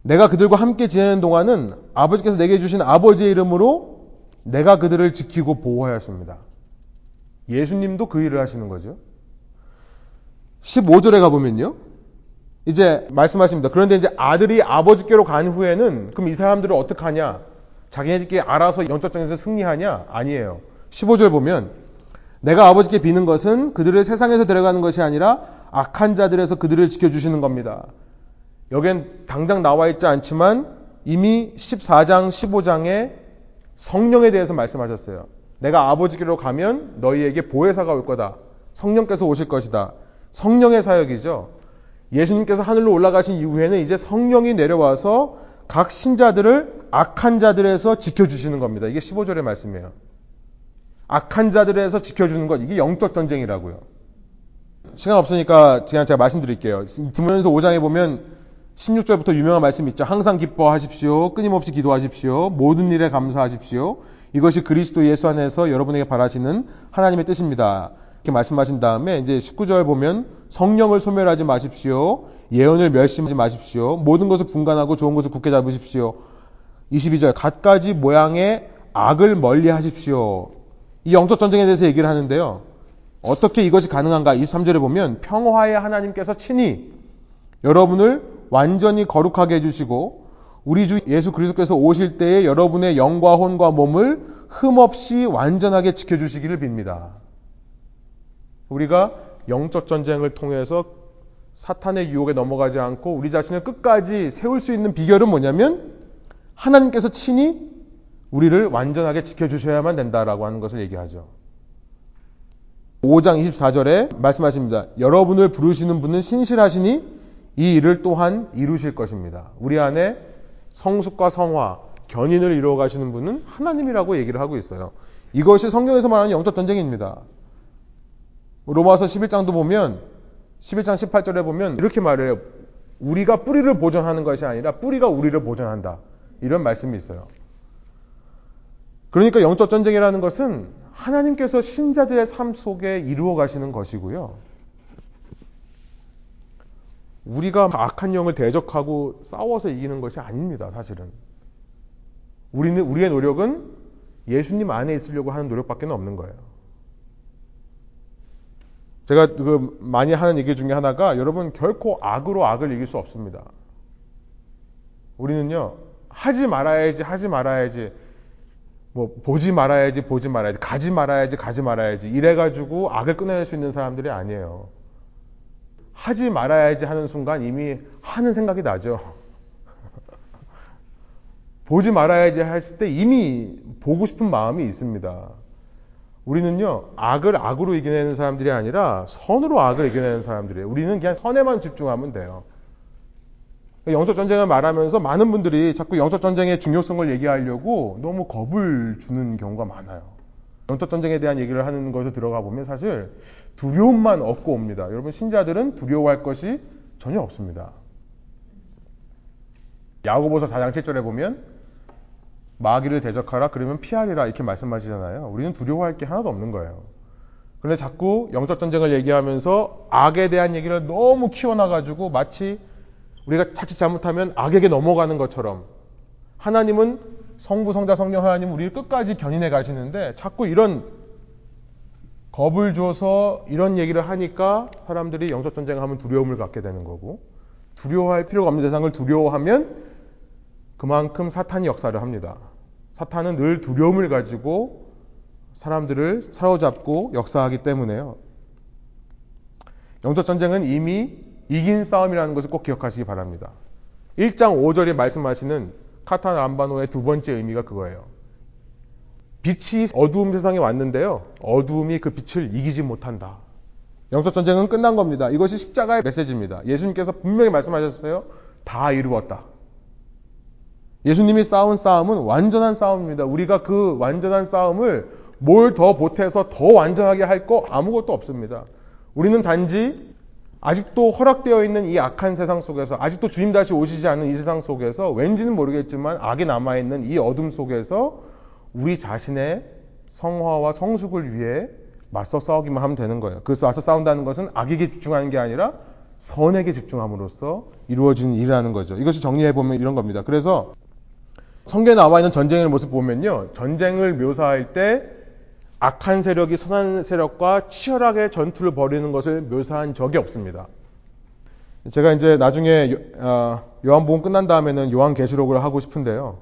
내가 그들과 함께 지내는 동안은 아버지께서 내게 주신 아버지의 이름으로 내가 그들을 지키고 보호하였습니다. 예수님도 그 일을 하시는 거죠. 15절에 가보면요. 이제 말씀하십니다. 그런데 이제 아들이 아버지께로 간 후에는 그럼 이 사람들을 어떻게 하냐? 자기네들끼리 알아서 영적정에서 승리하냐? 아니에요. 15절 보면 내가 아버지께 비는 것은 그들을 세상에서 데려가는 것이 아니라 악한 자들에서 그들을 지켜주시는 겁니다. 여기엔 당장 나와 있지 않지만 이미 14장, 15장에 성령에 대해서 말씀하셨어요. 내가 아버지께로 가면 너희에게 보혜사가 올 거다. 성령께서 오실 것이다. 성령의 사역이죠. 예수님께서 하늘로 올라가신 이후에는 이제 성령이 내려와서 각 신자들을 악한 자들에서 지켜주시는 겁니다. 이게 15절의 말씀이에요. 악한 자들에서 지켜주는 것, 이게 영적 전쟁이라고요. 시간 없으니까 그냥 제가 말씀드릴게요. 디모전서 5장에 보면 16절부터 유명한 말씀이 있죠. 항상 기뻐하십시오. 끊임없이 기도하십시오. 모든 일에 감사하십시오. 이것이 그리스도 예수 안에서 여러분에게 바라시는 하나님의 뜻입니다. 이렇게 말씀하신 다음에 이제 19절 보면 성령을 소멸하지 마십시오. 예언을 멸심하지 마십시오. 모든 것을 분간하고 좋은 것을 굳게 잡으십시오. 22절 갖가지 모양의 악을 멀리 하십시오. 이 영적 전쟁에 대해서 얘기를 하는데요. 어떻게 이것이 가능한가? 23절에 보면 평화의 하나님께서 친히 여러분을 완전히 거룩하게 해주시고 우리 주 예수 그리스도께서 오실 때에 여러분의 영과 혼과 몸을 흠없이 완전하게 지켜주시기를 빕니다. 우리가 영적 전쟁을 통해서 사탄의 유혹에 넘어가지 않고 우리 자신을 끝까지 세울 수 있는 비결은 뭐냐면 하나님께서 친히 우리를 완전하게 지켜주셔야만 된다라고 하는 것을 얘기하죠. 5장 24절에 말씀하십니다. 여러분을 부르시는 분은 신실하시니 이 일을 또한 이루실 것입니다. 우리 안에 성숙과 성화, 견인을 이루어 가시는 분은 하나님이라고 얘기를 하고 있어요. 이것이 성경에서 말하는 영적 전쟁입니다. 로마서 11장도 보면 11장 18절에 보면 이렇게 말해요. 우리가 뿌리를 보존하는 것이 아니라 뿌리가 우리를 보존한다. 이런 말씀이 있어요. 그러니까 영적 전쟁이라는 것은 하나님께서 신자들의 삶 속에 이루어 가시는 것이고요. 우리가 악한 영을 대적하고 싸워서 이기는 것이 아닙니다, 사실은. 우리는, 우리의 노력은 예수님 안에 있으려고 하는 노력밖에 없는 거예요. 제가 그 많이 하는 얘기 중에 하나가 여러분 결코 악으로 악을 이길 수 없습니다. 우리는요, 하지 말아야지, 하지 말아야지, 뭐, 보지 말아야지, 보지 말아야지, 가지 말아야지, 가지 말아야지, 이래가지고 악을 끊어낼 수 있는 사람들이 아니에요. 하지 말아야지 하는 순간 이미 하는 생각이 나죠. 보지 말아야지 했을 때 이미 보고 싶은 마음이 있습니다. 우리는요, 악을 악으로 이겨내는 사람들이 아니라 선으로 악을 이겨내는 사람들이에요. 우리는 그냥 선에만 집중하면 돼요. 영적 전쟁을 말하면서 많은 분들이 자꾸 영적 전쟁의 중요성을 얘기하려고 너무 겁을 주는 경우가 많아요. 영적 전쟁에 대한 얘기를 하는 것을 들어가 보면 사실 두려움만 얻고 옵니다. 여러분 신자들은 두려워할 것이 전혀 없습니다. 야고보서 4장 7절에 보면 마귀를 대적하라 그러면 피하리라 이렇게 말씀하시잖아요. 우리는 두려워할 게 하나도 없는 거예요. 그런데 자꾸 영적 전쟁을 얘기하면서 악에 대한 얘기를 너무 키워놔 가지고 마치 우리가 자칫 잘못하면 악에게 넘어가는 것처럼 하나님은 성부, 성자, 성령 하나님 우리를 끝까지 견인해 가시는데 자꾸 이런 겁을 줘서 이런 얘기를 하니까 사람들이 영적 전쟁을 하면 두려움을 갖게 되는 거고 두려워할 필요가 없는 대상을 두려워하면 그만큼 사탄이 역사를 합니다. 사탄은 늘 두려움을 가지고 사람들을 사로잡고 역사하기 때문에요. 영적 전쟁은 이미 이긴 싸움이라는 것을 꼭 기억하시기 바랍니다. 1장 5절에 말씀하시는 카타 람바노의 두 번째 의미가 그거예요. 빛이 어두움 세상에 왔는데요. 어두움이 그 빛을 이기지 못한다. 영적 전쟁은 끝난 겁니다. 이것이 십자가의 메시지입니다. 예수님께서 분명히 말씀하셨어요. 다 이루었다. 예수님이 싸운 싸움은 완전한 싸움입니다. 우리가 그 완전한 싸움을 뭘 더 보태서 더 완전하게 할 거 아무것도 없습니다. 우리는 단지 아직도 허락되어 있는 이 악한 세상 속에서 아직도 주님 다시 오시지 않은 이 세상 속에서 왠지는 모르겠지만 악이 남아있는 이 어둠 속에서 우리 자신의 성화와 성숙을 위해 맞서 싸우기만 하면 되는 거예요. 그래서 맞서 싸운다는 것은 악에게 집중하는 게 아니라 선에게 집중함으로써 이루어지는 일이라는 거죠. 이것이 정리해보면 이런 겁니다. 그래서 성경에 나와 있는 전쟁의 모습 보면요. 전쟁을 묘사할 때 악한 세력이 선한 세력과 치열하게 전투를 벌이는 것을 묘사한 적이 없습니다. 제가 이제 나중에 어, 요한복음 끝난 다음에는 요한계시록을 하고 싶은데요.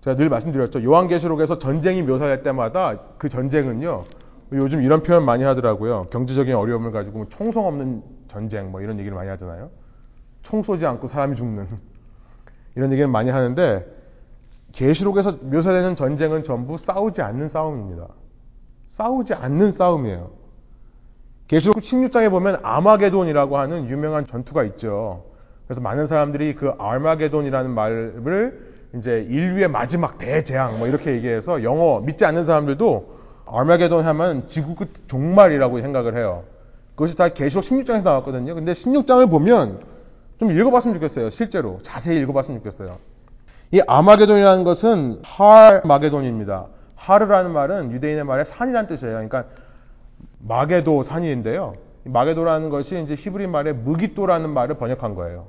제가 늘 말씀드렸죠. 요한계시록에서 전쟁이 묘사될 때마다 그 전쟁은요. 요즘 이런 표현 많이 하더라고요. 경제적인 어려움을 가지고 총성 없는 전쟁 뭐 이런 얘기를 많이 하잖아요. 총 쏘지 않고 사람이 죽는 <laughs> 이런 얘기를 많이 하는데 계시록에서 묘사되는 전쟁은 전부 싸우지 않는 싸움입니다. 싸우지 않는 싸움이에요. 계시록 16장에 보면 아마게돈이라고 하는 유명한 전투가 있죠. 그래서 많은 사람들이 그 아마게돈이라는 말을 이제 인류의 마지막 대재앙 뭐 이렇게 얘기해서 영어 믿지 않는 사람들도 아마게돈 하면 지구 끝 종말이라고 생각을 해요. 그것이 다 계시록 16장에서 나왔거든요. 근데 16장을 보면 좀 읽어봤으면 좋겠어요. 실제로 자세히 읽어봤으면 좋겠어요. 이 아마게돈이라는 것은 하마게돈입니다. 하르라는 말은 유대인의 말에 산이라는 뜻이에요. 그러니까 마게도 산인데요. 마게도라는 것이 이제 히브리 말에 무기또라는 말을 번역한 거예요.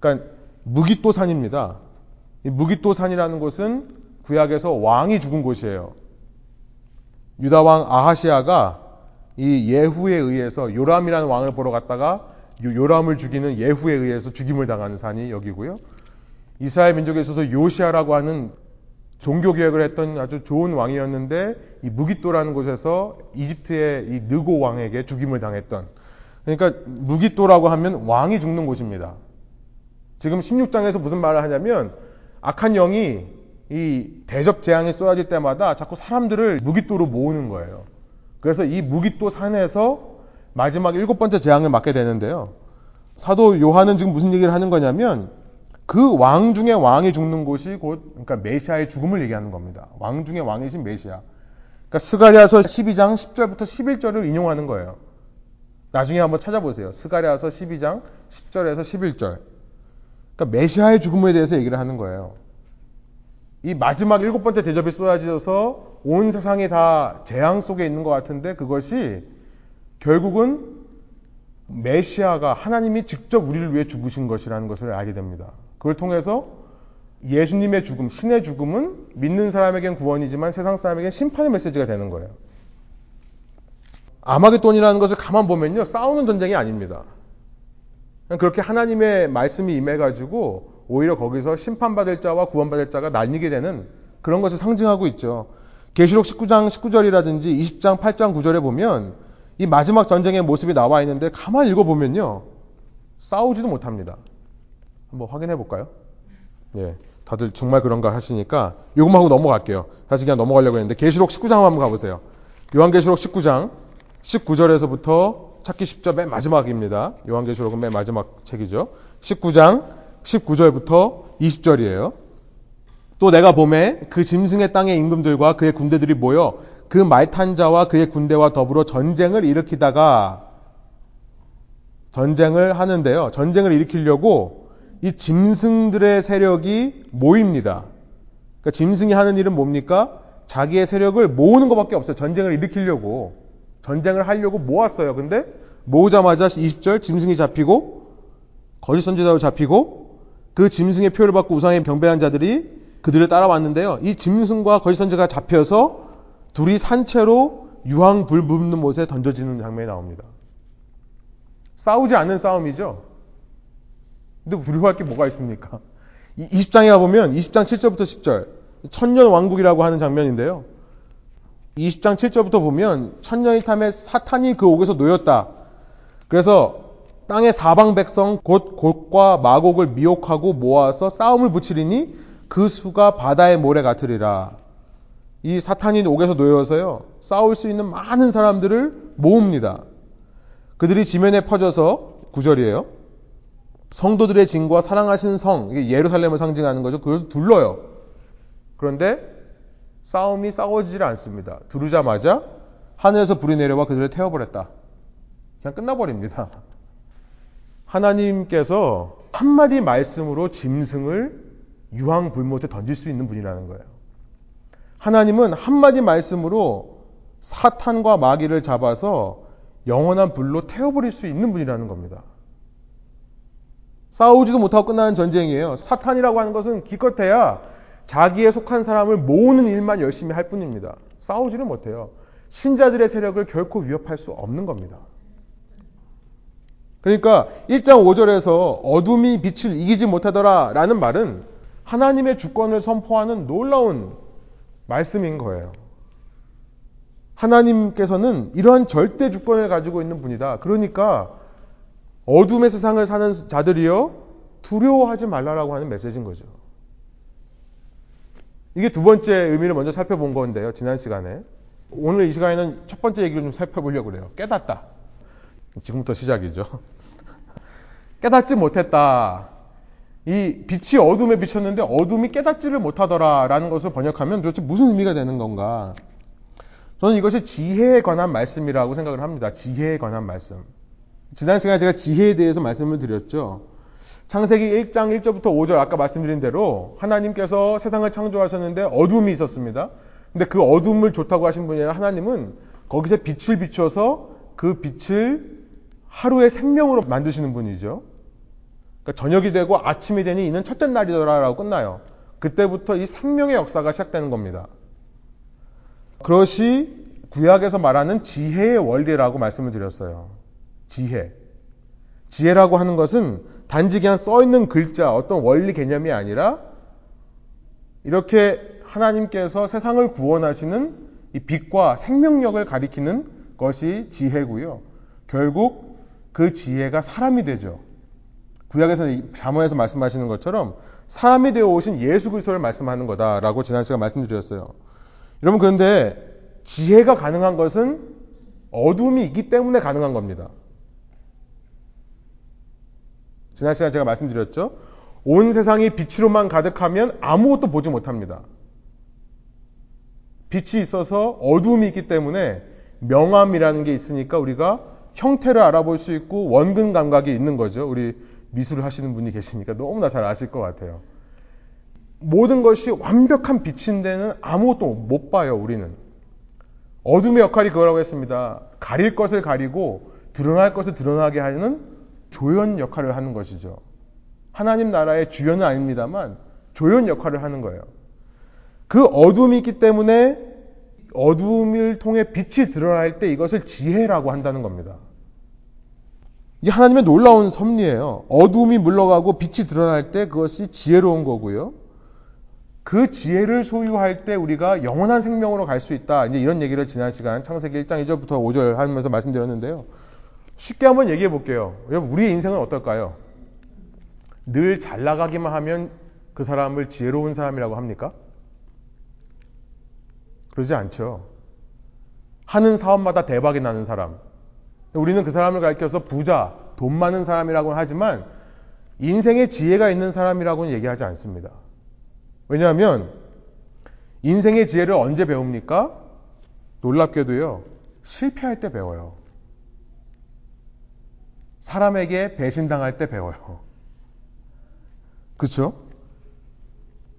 그러니까 무기또 산입니다. 이 무기또 산이라는 곳은 구약에서 왕이 죽은 곳이에요. 유다 왕 아하시아가 이 예후에 의해서 요람이라는 왕을 보러 갔다가 요람을 죽이는 예후에 의해서 죽임을 당하는 산이 여기고요. 이스라엘 민족에 있어서 요시아라고 하는 종교 개혁을 했던 아주 좋은 왕이었는데 이 무기또라는 곳에서 이집트의 이 느고 왕에게 죽임을 당했던 그러니까 무기또라고 하면 왕이 죽는 곳입니다. 지금 16장에서 무슨 말을 하냐면 악한 영이 이 대접 재앙이 쏟아질 때마다 자꾸 사람들을 무기또로 모으는 거예요. 그래서 이 무기또 산에서 마지막 일곱 번째 재앙을 맞게 되는데요. 사도 요한은 지금 무슨 얘기를 하는 거냐면 그 왕 중에 왕이 죽는 곳이 곧 그러니까 메시아의 죽음을 얘기하는 겁니다. 왕 중에 왕이신 메시아. 그러니까 스가리아서 12장 10절부터 11절을 인용하는 거예요. 나중에 한번 찾아보세요. 스가리아서 12장 10절에서 11절. 그러니까 메시아의 죽음에 대해서 얘기를 하는 거예요. 이 마지막 일곱 번째 대접이 쏟아져서 온 세상이 다 재앙 속에 있는 것 같은데 그것이 결국은 메시아가 하나님이 직접 우리를 위해 죽으신 것이라는 것을 알게 됩니다. 그걸 통해서 예수님의 죽음, 신의 죽음은 믿는 사람에겐 구원이지만 세상 사람에겐 심판의 메시지가 되는 거예요. 아마겟돈이라는 것을 가만 보면요. 싸우는 전쟁이 아닙니다. 그렇게 하나님의 말씀이 임해가지고 오히려 거기서 심판받을 자와 구원받을 자가 나뉘게 되는 그런 것을 상징하고 있죠. 계시록 19장 19절이라든지 20장 8장 9절에 보면 이 마지막 전쟁의 모습이 나와 있는데 가만히 읽어보면요. 싸우지도 못합니다. 한번 확인해 볼까요? 예. 다들 정말 그런가 하시니까 이것만 하고 넘어갈게요. 다시 그냥 넘어가려고 했는데 계시록 19장 한번 가보세요. 요한계시록 19장 19절에서부터 찾기 쉽죠. 맨 마지막입니다. 요한계시록은 맨 마지막 책이죠. 19장 19절부터 20절이에요. 또 내가 봄에 그 짐승의 땅의 임금들과 그의 군대들이 모여 그 말탄 자와 그의 군대와 더불어 전쟁을 일으키다가 전쟁을 하는데요. 전쟁을 일으키려고 이 짐승들의 세력이 모입니다. 그러니까 짐승이 하는 일은 뭡니까? 자기의 세력을 모으는 것밖에 없어요. 전쟁을 일으키려고. 전쟁을 하려고 모았어요. 근데 모으자마자 20절 짐승이 잡히고 거짓 선지자로 잡히고 그 짐승의 표를 받고 우상에 경배한 자들이 그들을 따라왔는데요. 이 짐승과 거짓 선지자가 잡혀서 둘이 산채로 유황 불 묻는 못에 던져지는 장면이 나옵니다. 싸우지 않는 싸움이죠. 근데 두려워할 게 뭐가 있습니까? 20장에 가보면 20장 7절부터 10절 천년 왕국이라고 하는 장면인데요. 20장 7절부터 보면 천년이 탐에 사탄이 그 옥에서 놓였다. 그래서 땅의 사방 백성 곧 곡과 마곡을 미혹하고 모아서 싸움을 붙이리니 그 수가 바다의 모래 같으리라. 이 사탄이 옥에서 놓여서요. 싸울 수 있는 많은 사람들을 모읍니다. 그들이 지면에 퍼져서 구절이에요. 성도들의 진과 사랑하신 성, 이게 예루살렘을 상징하는 거죠. 그것을 둘러요. 그런데 싸움이 싸워지질 않습니다. 두르자마자 하늘에서 불이 내려와 그들을 태워버렸다. 그냥 끝나버립니다. <laughs> 하나님께서 한마디 말씀으로 짐승을 유황 불못에 던질 수 있는 분이라는 거예요. 하나님은 한마디 말씀으로 사탄과 마귀를 잡아서 영원한 불로 태워버릴 수 있는 분이라는 겁니다. 싸우지도 못하고 끝나는 전쟁이에요. 사탄이라고 하는 것은 기껏해야 자기에 속한 사람을 모으는 일만 열심히 할 뿐입니다. 싸우지는 못해요. 신자들의 세력을 결코 위협할 수 없는 겁니다. 그러니까 1장 5절에서 어둠이 빛을 이기지 못하더라 라는 말은 하나님의 주권을 선포하는 놀라운 말씀인 거예요. 하나님께서는 이러한 절대 주권을 가지고 있는 분이다. 그러니까 어둠의 세상을 사는 자들이여 두려워하지 말라라고 하는 메시지인 거죠. 이게 두 번째 의미를 먼저 살펴본 건데요. 지난 시간에. 오늘 이 시간에는 첫 번째 얘기를 좀 살펴보려고 그래요. 깨닫다. 지금부터 시작이죠. <laughs> 깨닫지 못했다. 이 빛이 어둠에 비쳤는데 어둠이 깨닫지를 못하더라라는 것을 번역하면 도대체 무슨 의미가 되는 건가? 저는 이것이 지혜에 관한 말씀이라고 생각을 합니다. 지혜에 관한 말씀. 지난 시간에 제가 지혜에 대해서 말씀을 드렸죠. 창세기 1장 1절부터 5절 아까 말씀드린 대로 하나님께서 세상을 창조하셨는데 어둠이 있었습니다. 근데 그 어둠을 좋다고 하신 분이 아니라 하나님은 거기서 빛을 비춰서 그 빛을 하루의 생명으로 만드시는 분이죠. 그러니까 저녁이 되고 아침이 되니 이는 첫째 날이더라라고 끝나요. 그때부터 이 생명의 역사가 시작되는 겁니다. 그것이 구약에서 말하는 지혜의 원리라고 말씀을 드렸어요. 지혜. 지혜라고 하는 것은 단지 그냥 써 있는 글자, 어떤 원리 개념이 아니라 이렇게 하나님께서 세상을 구원하시는 이 빛과 생명력을 가리키는 것이 지혜고요. 결국 그 지혜가 사람이 되죠. 구약에서는 자모에서 말씀하시는 것처럼 사람이 되어 오신 예수 그리스도를 말씀하는 거다라고 지난 시간 말씀드렸어요. 여러분 그런데 지혜가 가능한 것은 어둠이 있기 때문에 가능한 겁니다. 지난 시간 제가 말씀드렸죠. 온 세상이 빛으로만 가득하면 아무것도 보지 못합니다. 빛이 있어서 어둠이 있기 때문에 명암이라는 게 있으니까 우리가 형태를 알아볼 수 있고 원근 감각이 있는 거죠. 우리 미술을 하시는 분이 계시니까 너무나 잘 아실 것 같아요. 모든 것이 완벽한 빛인 데는 아무것도 못 봐요, 우리는. 어둠의 역할이 그거라고 했습니다. 가릴 것을 가리고 드러날 것을 드러나게 하는 조연 역할을 하는 것이죠. 하나님 나라의 주연은 아닙니다만 조연 역할을 하는 거예요. 그 어둠이 있기 때문에 어둠을 통해 빛이 드러날 때 이것을 지혜라고 한다는 겁니다. 이게 하나님의 놀라운 섭리예요. 어둠이 물러가고 빛이 드러날 때 그것이 지혜로운 거고요. 그 지혜를 소유할 때 우리가 영원한 생명으로 갈 수 있다. 이제 이런 얘기를 지난 시간 창세기 1장 1절부터 5절 하면서 말씀드렸는데요. 쉽게 한번 얘기해 볼게요. 우리의 인생은 어떨까요? 늘 잘 나가기만 하면 그 사람을 지혜로운 사람이라고 합니까? 그러지 않죠. 하는 사업마다 대박이 나는 사람. 우리는 그 사람을 가리켜서 부자, 돈 많은 사람이라고 하지만 인생에 지혜가 있는 사람이라고는 얘기하지 않습니다. 왜냐하면 인생의 지혜를 언제 배웁니까? 놀랍게도요, 실패할 때 배워요. 사람에게 배신당할 때 배워요. 그렇죠?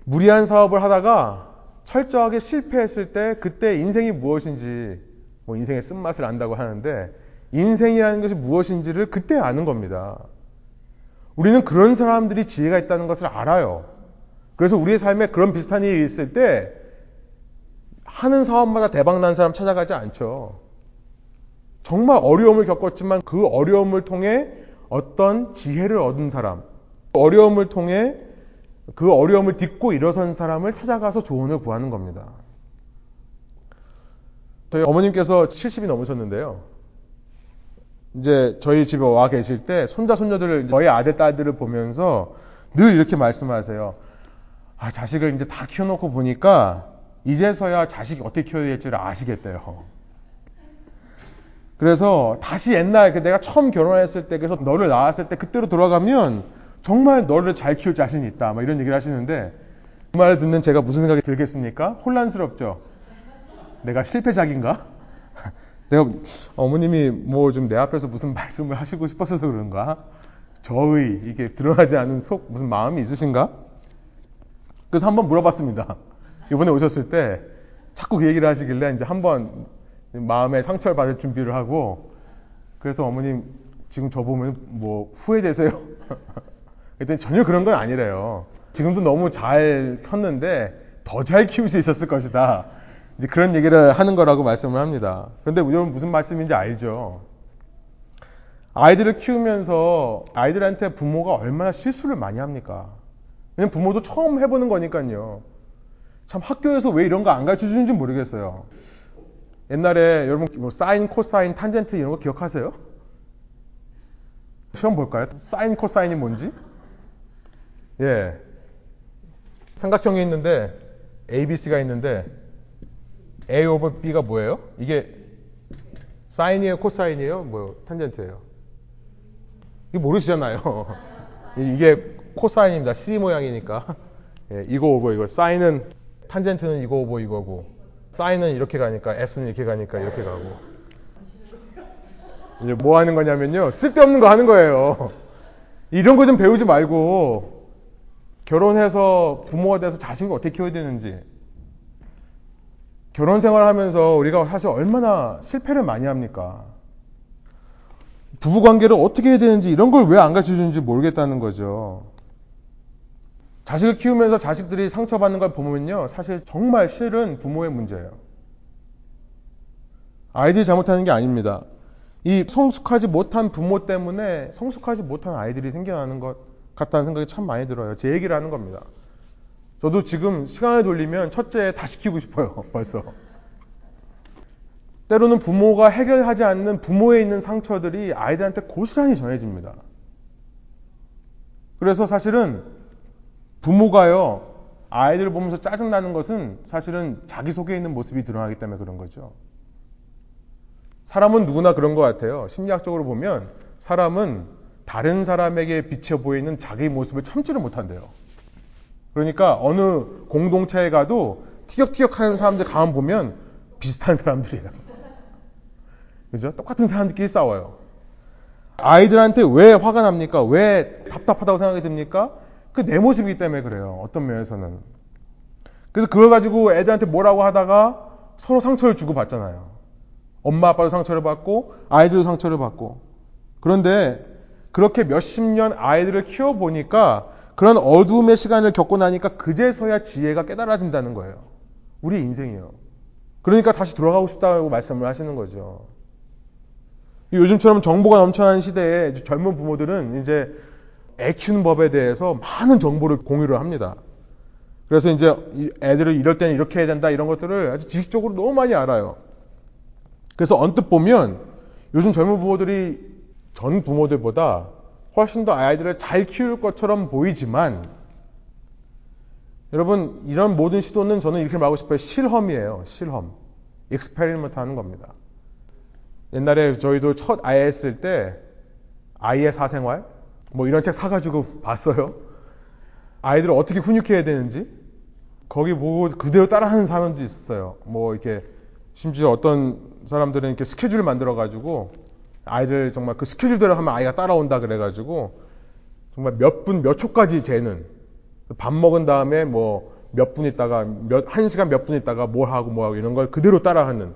무리한 사업을 하다가 철저하게 실패했을 때 그때 인생이 무엇인지 뭐 인생의 쓴맛을 안다고 하는데 인생이라는 것이 무엇인지를 그때 아는 겁니다. 우리는 그런 사람들이 지혜가 있다는 것을 알아요. 그래서 우리의 삶에 그런 비슷한 일이 있을 때 하는 사업마다 대박 난 사람 찾아가지 않죠. 정말 어려움을 겪었지만 그 어려움을 통해 어떤 지혜를 얻은 사람, 어려움을 통해 그 어려움을 딛고 일어선 사람을 찾아가서 조언을 구하는 겁니다. 저희 어머님께서 70이 넘으셨는데요. 이제 저희 집에 와 계실 때 손자 손녀들을 저희 아들 딸들을 보면서 늘 이렇게 말씀하세요. 아, 자식을 이제 다 키워놓고 보니까 이제서야 자식이 어떻게 키워야 될지를 아시겠대요. 그래서 다시 옛날 그 내가 처음 결혼했을 때 그래서 너를 낳았을 때 그때로 돌아가면 정말 너를 잘 키울 자신이 있다. 막 이런 얘기를 하시는데 그 말을 듣는 제가 무슨 생각이 들겠습니까? 혼란스럽죠. 내가 실패작인가? <laughs> 내가 어머님이 뭐 좀 내 앞에서 무슨 말씀을 하시고 싶어서 그런가? 저의 이게 드러나지 않은 속 무슨 마음이 있으신가? 그래서 한번 물어봤습니다. 이번에 오셨을 때 자꾸 그 얘기를 하시길래 이제 한번 마음에 상처를 받을 준비를 하고 그래서 어머님 지금 저 보면 뭐 후회되세요? <laughs> 그랬더니 전혀 그런 건 아니래요. 지금도 너무 잘 컸는데 더 잘 키울 수 있었을 것이다. 이제 그런 얘기를 하는 거라고 말씀을 합니다. 그런데 여러분 무슨 말씀인지 알죠? 아이들을 키우면서 아이들한테 부모가 얼마나 실수를 많이 합니까? 왜냐면 부모도 처음 해보는 거니까요. 참 학교에서 왜 이런 거 안 가르쳐 주는지 모르겠어요. 옛날에 여러분 뭐 사인, 코사인, 탄젠트 이런 거 기억하세요? 시험 볼까요? 사인, 코사인이 뭔지? 예. 삼각형이 있는데 A, B, C가 있는데 A over B가 뭐예요? 이게 사인이에요, 코사인이에요, 뭐 탄젠트예요? 이거 모르시잖아요. <laughs> 이게 코사인입니다. C 모양이니까. 예, 이거 오버 이거. 사인은 탄젠트는 이거 오버 이거고. 사인은 이렇게 가니까 S는 이렇게 가니까 이렇게 가고. 이제 뭐 하는 거냐면요. 쓸데없는 거 하는 거예요. 이런 거 좀 배우지 말고 결혼해서 부모가 돼서 자식을 어떻게 키워야 되는지 결혼 생활 하면서 우리가 사실 얼마나 실패를 많이 합니까? 부부 관계를 어떻게 해야 되는지 이런 걸 왜 안 가르쳐 주는지 모르겠다는 거죠. 자식을 키우면서 자식들이 상처받는 걸 보면요. 사실 정말 실은 부모의 문제예요. 아이들이 잘못하는 게 아닙니다. 이 성숙하지 못한 부모 때문에 성숙하지 못한 아이들이 생겨나는 것 같다는 생각이 참 많이 들어요. 제 얘기를 하는 겁니다. 저도 지금 시간을 돌리면 첫째 다 시 키우고 싶어요. <laughs> 벌써. 때로는 부모가 해결하지 않는 부모에 있는 상처들이 아이들한테 고스란히 전해집니다. 그래서 사실은 부모가요, 아이들을 보면서 짜증나는 것은 사실은 자기 속에 있는 모습이 드러나기 때문에 그런 거죠. 사람은 누구나 그런 것 같아요. 심리학적으로 보면 사람은 다른 사람에게 비쳐 보이는 자기 모습을 참지를 못한대요. 그러니까 어느 공동체에 가도 티격티격 하는 사람들 가만 보면 비슷한 사람들이에요. <laughs> 그죠? 똑같은 사람들끼리 싸워요. 아이들한테 왜 화가 납니까? 왜 답답하다고 생각이 듭니까? 그 내 모습이기 때문에 그래요. 어떤 면에서는. 그래서 그걸 가지고 애들한테 뭐라고 하다가 서로 상처를 주고 받잖아요. 엄마 아빠도 상처를 받고 아이들도 상처를 받고. 그런데 그렇게 몇십 년 아이들을 키워 보니까 그런 어둠의 시간을 겪고 나니까 그제서야 지혜가 깨달아진다는 거예요. 우리 인생이요. 그러니까 다시 돌아가고 싶다고 말씀을 하시는 거죠. 요즘처럼 정보가 넘쳐나는 시대에 젊은 부모들은 이제 애 키우는 법에 대해서 많은 정보를 공유를 합니다. 그래서 이제 애들을 이럴 때는 이렇게 해야 된다 이런 것들을 아주 지식적으로 너무 많이 알아요. 그래서 언뜻 보면 요즘 젊은 부모들이 전 부모들보다 훨씬 더 아이들을 잘 키울 것처럼 보이지만 여러분 이런 모든 시도는 저는 이렇게 말하고 싶어요. 실험이에요. 실험. experiment 하는 겁니다. 옛날에 저희도 첫 아이 했을 때 아이의 사생활 뭐 이런 책 사가지고 봤어요. 아이들을 어떻게 훈육해야 되는지 거기 보고 그대로 따라하는 사람도 있었어요. 뭐 이렇게 심지어 어떤 사람들은 이렇게 스케줄을 만들어 가지고 아이들 정말 그 스케줄대로 하면 아이가 따라온다 그래 가지고 정말 몇 분 몇 초까지 재는 밥 먹은 다음에 뭐 몇 분 있다가 몇 한 시간 몇 분 있다가 뭘 하고 뭐 하고 이런 걸 그대로 따라하는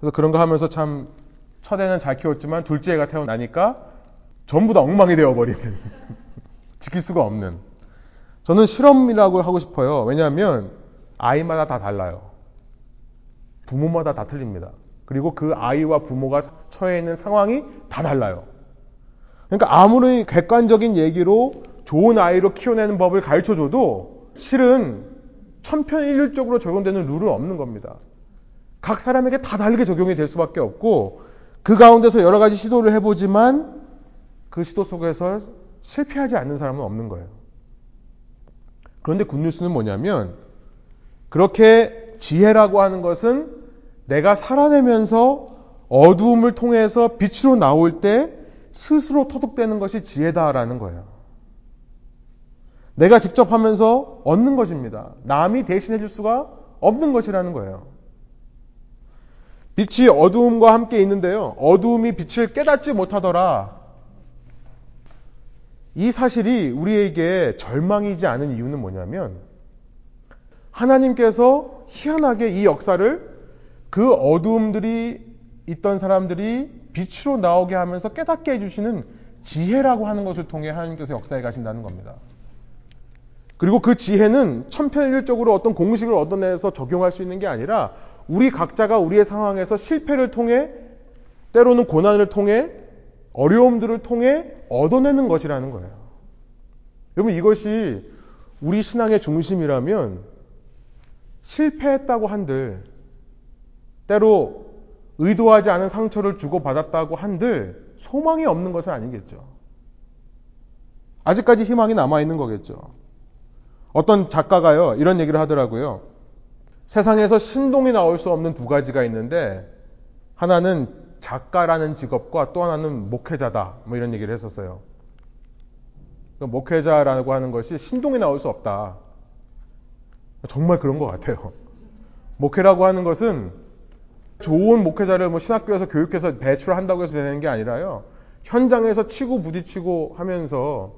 그래서 그런 거 하면서 참 첫애는 잘 키웠지만 둘째가 태어나니까 전부 다 엉망이 되어버리는 <laughs> 지킬 수가 없는 저는 실험이라고 하고 싶어요 왜냐하면 아이마다 다 달라요 부모마다 다 틀립니다 그리고 그 아이와 부모가 처해 있는 상황이 다 달라요. 그러니까 아무리 객관적인 얘기로 좋은 아이로 키워내는 법을 가르쳐 줘도 실은 천편일률적으로 적용되는 룰은 없는 겁니다. 각 사람에게 다 다르게 적용이 될 수밖에 없고 그 가운데서 여러 가지 시도를 해보지만 그 시도 속에서 실패하지 않는 사람은 없는 거예요. 그런데 굿뉴스는 뭐냐면 그렇게 지혜라고 하는 것은 내가 살아내면서 어두움을 통해서 빛으로 나올 때 스스로 터득되는 것이 지혜다라는 거예요. 내가 직접 하면서 얻는 것입니다. 남이 대신해 줄 수가 없는 것이라는 거예요. 빛이 어두움과 함께 있는데요. 어두움이 빛을 깨닫지 못하더라. 이 사실이 우리에게 절망이지 않은 이유는 뭐냐면 하나님께서 희한하게 이 역사를 그 어두움들이 있던 사람들이 빛으로 나오게 하면서 깨닫게 해주시는 지혜라고 하는 것을 통해 하나님께서 역사에 가신다는 겁니다. 그리고 그 지혜는 천편일률적으로 어떤 공식을 얻어내서 적용할 수 있는 게 아니라 우리 각자가 우리의 상황에서 실패를 통해 때로는 고난을 통해 어려움들을 통해 얻어내는 것이라는 거예요. 여러분 이것이 우리 신앙의 중심이라면 실패했다고 한들 때로 의도하지 않은 상처를 주고받았다고 한들 소망이 없는 것은 아니겠죠. 아직까지 희망이 남아있는 거겠죠. 어떤 작가가요, 이런 얘기를 하더라고요. 세상에서 신동이 나올 수 없는 두 가지가 있는데, 하나는 작가라는 직업과 또 하나는 목회자다. 뭐 이런 얘기를 했었어요. 그러니까 목회자라고 하는 것이 신동이 나올 수 없다. 정말 그런 것 같아요. 목회라고 하는 것은 좋은 목회자를 뭐 신학교에서 교육해서 배출한다고 해서 되는 게 아니라요. 현장에서 치고 부딪히고 하면서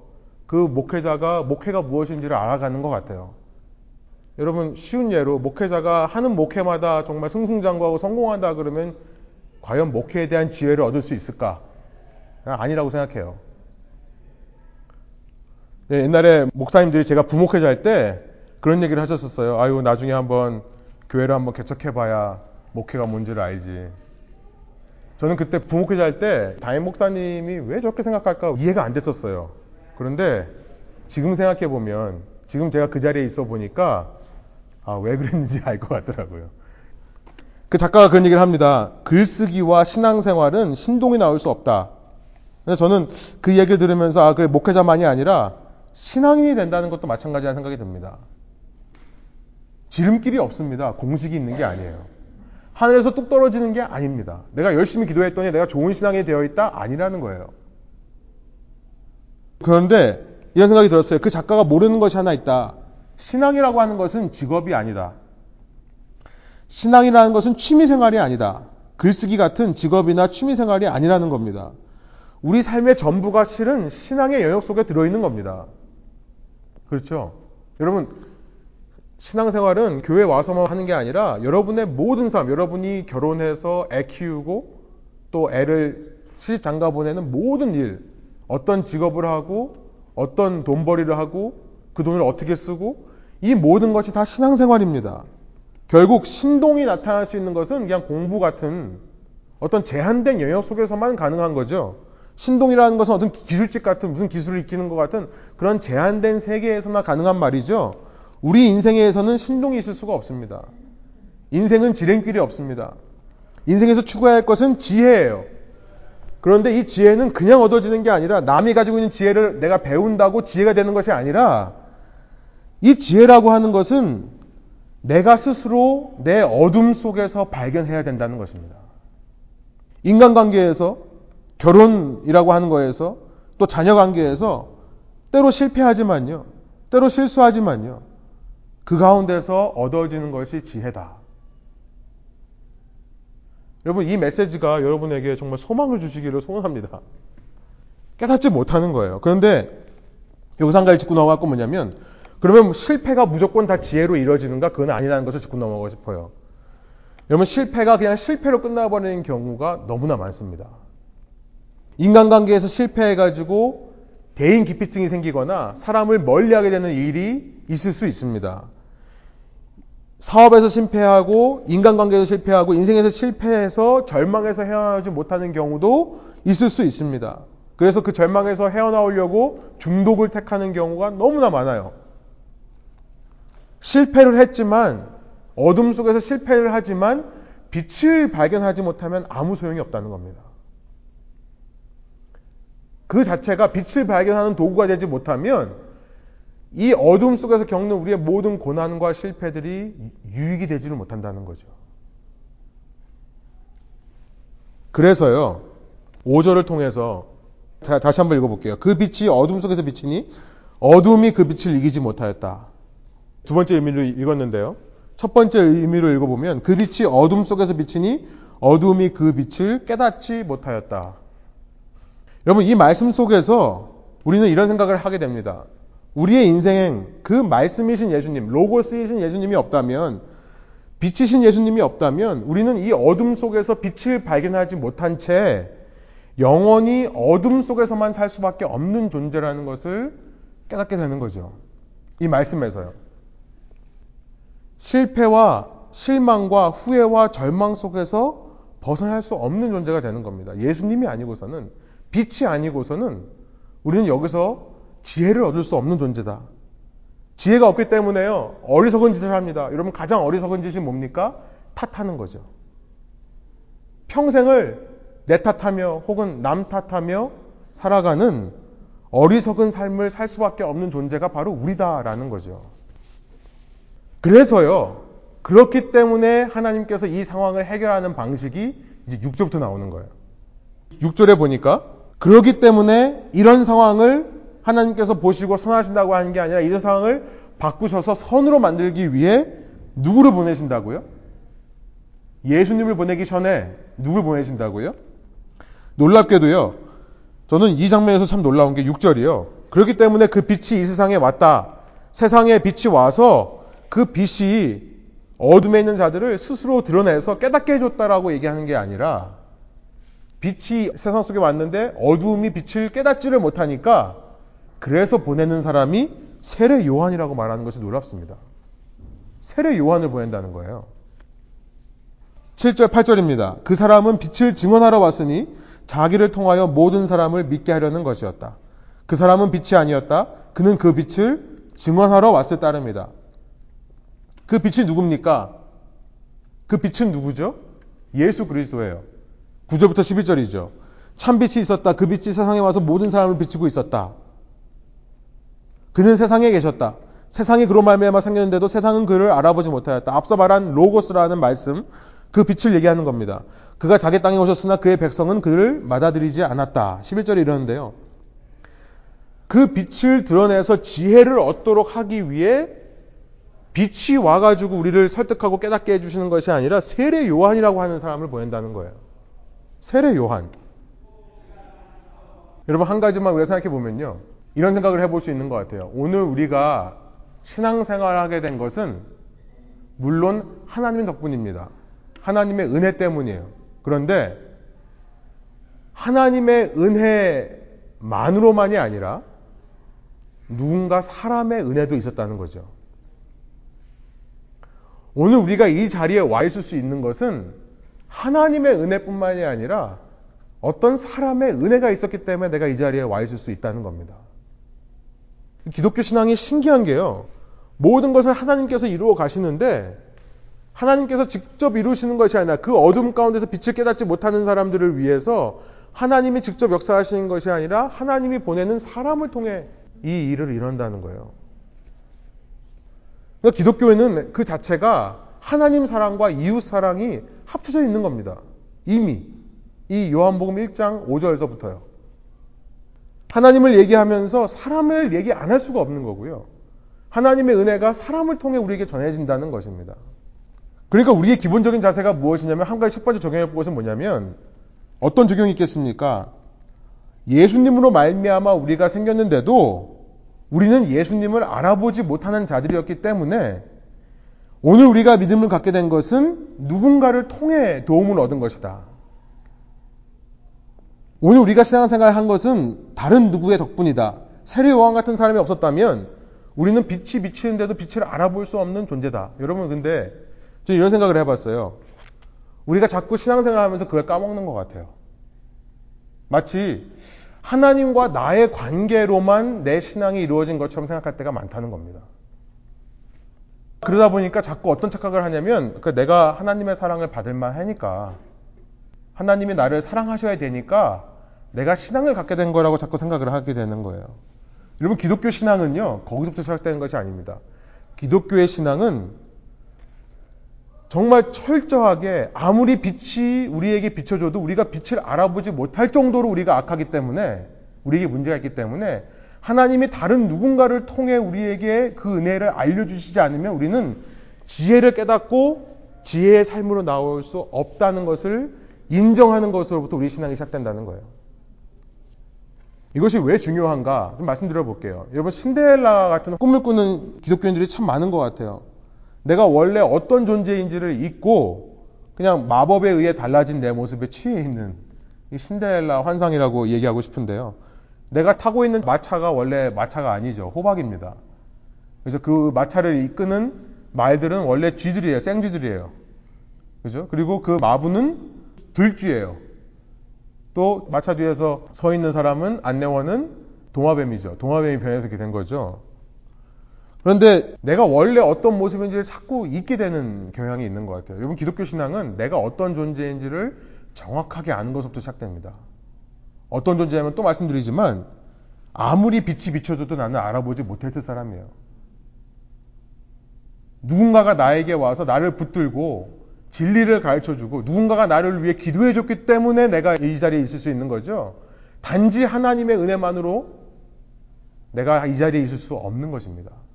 그 목회자가 목회가 무엇인지를 알아가는 것 같아요. 여러분 쉬운 예로 목회자가 하는 목회마다 정말 승승장구하고 성공한다 그러면 과연 목회에 대한 지혜를 얻을 수 있을까? 아니라고 생각해요. 네, 옛날에 목사님들이 제가 부목회자 할 때 그런 얘기를 하셨었어요. 아유 나중에 한번 교회를 한번 개척해봐야 목회가 뭔지를 알지. 저는 그때 부목회자 할때 담임 목사님이 왜 저렇게 생각할까 이해가 안 됐었어요. 그런데 지금 생각해 보면 지금 제가 그 자리에 있어 보니까 아, 왜 그랬는지 알 것 같더라고요. 그 작가가 그런 얘기를 합니다. 글쓰기와 신앙생활은 신동이 나올 수 없다. 근데 저는 그 얘기를 들으면서 아, 그래 목회자만이 아니라 신앙인이 된다는 것도 마찬가지라는 생각이 듭니다. 지름길이 없습니다. 공식이 있는 게 아니에요. 하늘에서 뚝 떨어지는 게 아닙니다. 내가 열심히 기도했더니 내가 좋은 신앙이 되어 있다? 아니라는 거예요. 그런데 이런 생각이 들었어요. 그 작가가 모르는 것이 하나 있다. 신앙이라고 하는 것은 직업이 아니다. 신앙이라는 것은 취미생활이 아니다. 글쓰기 같은 직업이나 취미생활이 아니라는 겁니다. 우리 삶의 전부가 실은 신앙의 영역 속에 들어있는 겁니다. 그렇죠? 여러분, 신앙생활은 교회 와서만 하는 게 아니라 여러분의 모든 삶, 여러분이 결혼해서 애 키우고 또 애를 시집 장가 보내는 모든 일, 어떤 직업을 하고 어떤 돈벌이를 하고 그 돈을 어떻게 쓰고 이 모든 것이 다 신앙생활입니다. 결국 신동이 나타날 수 있는 것은 그냥 공부 같은 어떤 제한된 영역 속에서만 가능한 거죠. 신동이라는 것은 어떤 기술직 같은 무슨 기술을 익히는 것 같은 그런 제한된 세계에서나 가능한 말이죠. 우리 인생에서는 신동이 있을 수가 없습니다. 인생은 지름길이 없습니다. 인생에서 추구해야 할 것은 지혜예요. 그런데 이 지혜는 그냥 얻어지는 게 아니라 남이 가지고 있는 지혜를 내가 배운다고 지혜가 되는 것이 아니라 이 지혜라고 하는 것은 내가 스스로 내 어둠 속에서 발견해야 된다는 것입니다. 인간관계에서 결혼이라고 하는 거에서 또 자녀 관계에서 때로 실패하지만요. 때로 실수하지만요. 그 가운데서 얻어지는 것이 지혜다. 여러분, 이 메시지가 여러분에게 정말 소망을 주시기를 소원합니다. 깨닫지 못하는 거예요. 그런데 여기서 한 가지 짚고 넘어갈 건 뭐냐면, 그러면 실패가 무조건 다 지혜로 이루어지는가? 그건 아니라는 것을 짚고 넘어가고 싶어요. 여러분, 실패가 그냥 실패로 끝나버리는 경우가 너무나 많습니다. 인간관계에서 실패해가지고 대인 기피증이 생기거나 사람을 멀리하게 되는 일이 있을 수 있습니다. 사업에서 실패하고 인간관계에서 실패하고 인생에서 실패해서 절망해서 헤어나오지 못하는 경우도 있을 수 있습니다. 그래서 그 절망에서 헤어나오려고 중독을 택하는 경우가 너무나 많아요. 실패를 했지만 어둠 속에서 실패를 하지만 빛을 발견하지 못하면 아무 소용이 없다는 겁니다. 그 자체가 빛을 발견하는 도구가 되지 못하면 이 어둠 속에서 겪는 우리의 모든 고난과 실패들이 유익이 되지를 못한다는 거죠. 그래서요, 5절을 통해서 자, 다시 한번 읽어볼게요. 그 빛이 어둠 속에서 비치니 어둠이 그 빛을 이기지 못하였다. 두 번째 의미로 읽었는데요. 첫 번째 의미로 읽어보면 그 빛이 어둠 속에서 비치니 어둠이 그 빛을 깨닫지 못하였다. 여러분 이 말씀 속에서 우리는 이런 생각을 하게 됩니다. 우리의 인생 그 말씀이신 예수님, 로고스이신 예수님이 없다면 빛이신 예수님이 없다면 우리는 이 어둠 속에서 빛을 발견하지 못한 채 영원히 어둠 속에서만 살 수밖에 없는 존재라는 것을 깨닫게 되는 거죠. 이 말씀에서요. 실패와 실망과 후회와 절망 속에서 벗어날 수 없는 존재가 되는 겁니다. 예수님이 아니고서는 빛이 아니고서는 우리는 여기서 지혜를 얻을 수 없는 존재다. 지혜가 없기 때문에요. 어리석은 짓을 합니다. 여러분 가장 어리석은 짓이 뭡니까? 탓하는 거죠. 평생을 내 탓하며 혹은 남 탓하며 살아가는 어리석은 삶을 살 수밖에 없는 존재가 바로 우리다라는 거죠. 그래서요. 그렇기 때문에 하나님께서 이 상황을 해결하는 방식이 이제 6절부터 나오는 거예요. 6절에 보니까 그렇기 때문에 이런 상황을 하나님께서 보시고 선하신다고 하는 게 아니라 이 상황을 바꾸셔서 선으로 만들기 위해 누구를 보내신다고요? 예수님을 보내기 전에 누굴 보내신다고요? 놀랍게도요. 저는 이 장면에서 참 놀라운 게 6절이요. 그렇기 때문에 그 빛이 이 세상에 왔다. 세상에 빛이 와서 그 빛이 어둠에 있는 자들을 스스로 드러내서 깨닫게 해줬다라고 얘기하는 게 아니라 빛이 세상 속에 왔는데 어두움이 빛을 깨닫지를 못하니까 그래서 보내는 사람이 세례 요한이라고 말하는 것이 놀랍습니다. 세례 요한을 보낸다는 거예요. 7절, 8절입니다. 그 사람은 빛을 증언하러 왔으니 자기를 통하여 모든 사람을 믿게 하려는 것이었다. 그 사람은 빛이 아니었다. 그는 그 빛을 증언하러 왔을 따름이다. 그 빛이 누굽니까? 그 빛은 누구죠? 예수 그리스도예요. 9절부터 11절이죠. 참 빛이 있었다. 그 빛이 세상에 와서 모든 사람을 비추고 있었다. 그는 세상에 계셨다. 세상이 그로 말미암아 생겼는데도 세상은 그를 알아보지 못하였다. 앞서 말한 로고스라는 말씀, 그 빛을 얘기하는 겁니다. 그가 자기 땅에 오셨으나 그의 백성은 그를 받아들이지 않았다. 11절에 이러는데요. 그 빛을 드러내서 지혜를 얻도록 하기 위해 빛이 와가지고 우리를 설득하고 깨닫게 해주시는 것이 아니라 세례 요한이라고 하는 사람을 보낸다는 거예요. 세례 요한. 여러분 한 가지만 우리가 생각해 보면요. 이런 생각을 해볼 수 있는 것 같아요. 오늘 우리가 신앙생활을 하게 된 것은 물론 하나님 덕분입니다. 하나님의 은혜 때문이에요. 그런데 하나님의 은혜만으로만이 아니라 누군가 사람의 은혜도 있었다는 거죠. 오늘 우리가 이 자리에 와 있을 수 있는 것은 하나님의 은혜뿐만이 아니라 어떤 사람의 은혜가 있었기 때문에 내가 이 자리에 와 있을 수 있다는 겁니다. 기독교 신앙이 신기한 게요. 모든 것을 하나님께서 이루어 가시는데 하나님께서 직접 이루시는 것이 아니라 그 어둠 가운데서 빛을 깨닫지 못하는 사람들을 위해서 하나님이 직접 역사하시는 것이 아니라 하나님이 보내는 사람을 통해 이 일을 이룬다는 거예요. 그러니까 기독교에는 그 자체가 하나님 사랑과 이웃 사랑이 합쳐져 있는 겁니다. 이미 이 요한복음 1장 5절에서부터요. 하나님을 얘기하면서 사람을 얘기 안 할 수가 없는 거고요. 하나님의 은혜가 사람을 통해 우리에게 전해진다는 것입니다. 그러니까 우리의 기본적인 자세가 무엇이냐면 한 가지 첫 번째 적용해 볼 것은 뭐냐면 어떤 적용이 있겠습니까? 예수님으로 말미암아 우리가 생겼는데도 우리는 예수님을 알아보지 못하는 자들이었기 때문에 오늘 우리가 믿음을 갖게 된 것은 누군가를 통해 도움을 얻은 것이다. 오늘 우리가 신앙생활을 한 것은 다른 누구의 덕분이다. 세례 요한 같은 사람이 없었다면 우리는 빛이 비치는데도 빛을 알아볼 수 없는 존재다. 여러분 근데 저는 이런 생각을 해봤어요. 우리가 자꾸 신앙생활 하면서 그걸 까먹는 것 같아요. 마치 하나님과 나의 관계로만 내 신앙이 이루어진 것처럼 생각할 때가 많다는 겁니다. 그러다 보니까 자꾸 어떤 착각을 하냐면 그 내가 하나님의 사랑을 받을 만하니까 하나님이 나를 사랑하셔야 되니까 내가 신앙을 갖게 된 거라고 자꾸 생각을 하게 되는 거예요. 여러분, 기독교 신앙은요, 거기서부터 시작되는 것이 아닙니다. 기독교의 신앙은 정말 철저하게 아무리 빛이 우리에게 비춰줘도 우리가 빛을 알아보지 못할 정도로 우리가 악하기 때문에 우리에게 문제가 있기 때문에 하나님이 다른 누군가를 통해 우리에게 그 은혜를 알려주시지 않으면 우리는 지혜를 깨닫고 지혜의 삶으로 나올 수 없다는 것을 인정하는 것으로부터 우리 신앙이 시작된다는 거예요. 이것이 왜 중요한가 좀 말씀드려 볼게요. 여러분 신데렐라 같은 꿈을 꾸는 기독교인들이 참 많은 것 같아요. 내가 원래 어떤 존재인지를 잊고 그냥 마법에 의해 달라진 내 모습에 취해 있는 이 신데렐라 환상이라고 얘기하고 싶은데요. 내가 타고 있는 마차가 원래 마차가 아니죠. 호박입니다. 그래서 그 마차를 이끄는 말들은 원래 쥐들이에요. 생쥐들이에요. 그죠? 그리고 그 마부는 들쥐예요. 또 마차 뒤에서 서 있는 사람은 안내원은 동화뱀이죠. 동화뱀이 변해서 이렇게 된 거죠. 그런데 내가 원래 어떤 모습인지를 자꾸 잊게 되는 경향이 있는 것 같아요. 여러분 기독교 신앙은 내가 어떤 존재인지를 정확하게 아는 것부터 시작됩니다. 어떤 존재냐면 또 말씀드리지만 아무리 빛이 비춰줘도 나는 알아보지 못했을 사람이에요. 누군가가 나에게 와서 나를 붙들고 진리를 가르쳐주고 누군가가 나를 위해 기도해줬기 때문에 내가 이 자리에 있을 수 있는 거죠. 단지 하나님의 은혜만으로 내가 이 자리에 있을 수 없는 것입니다.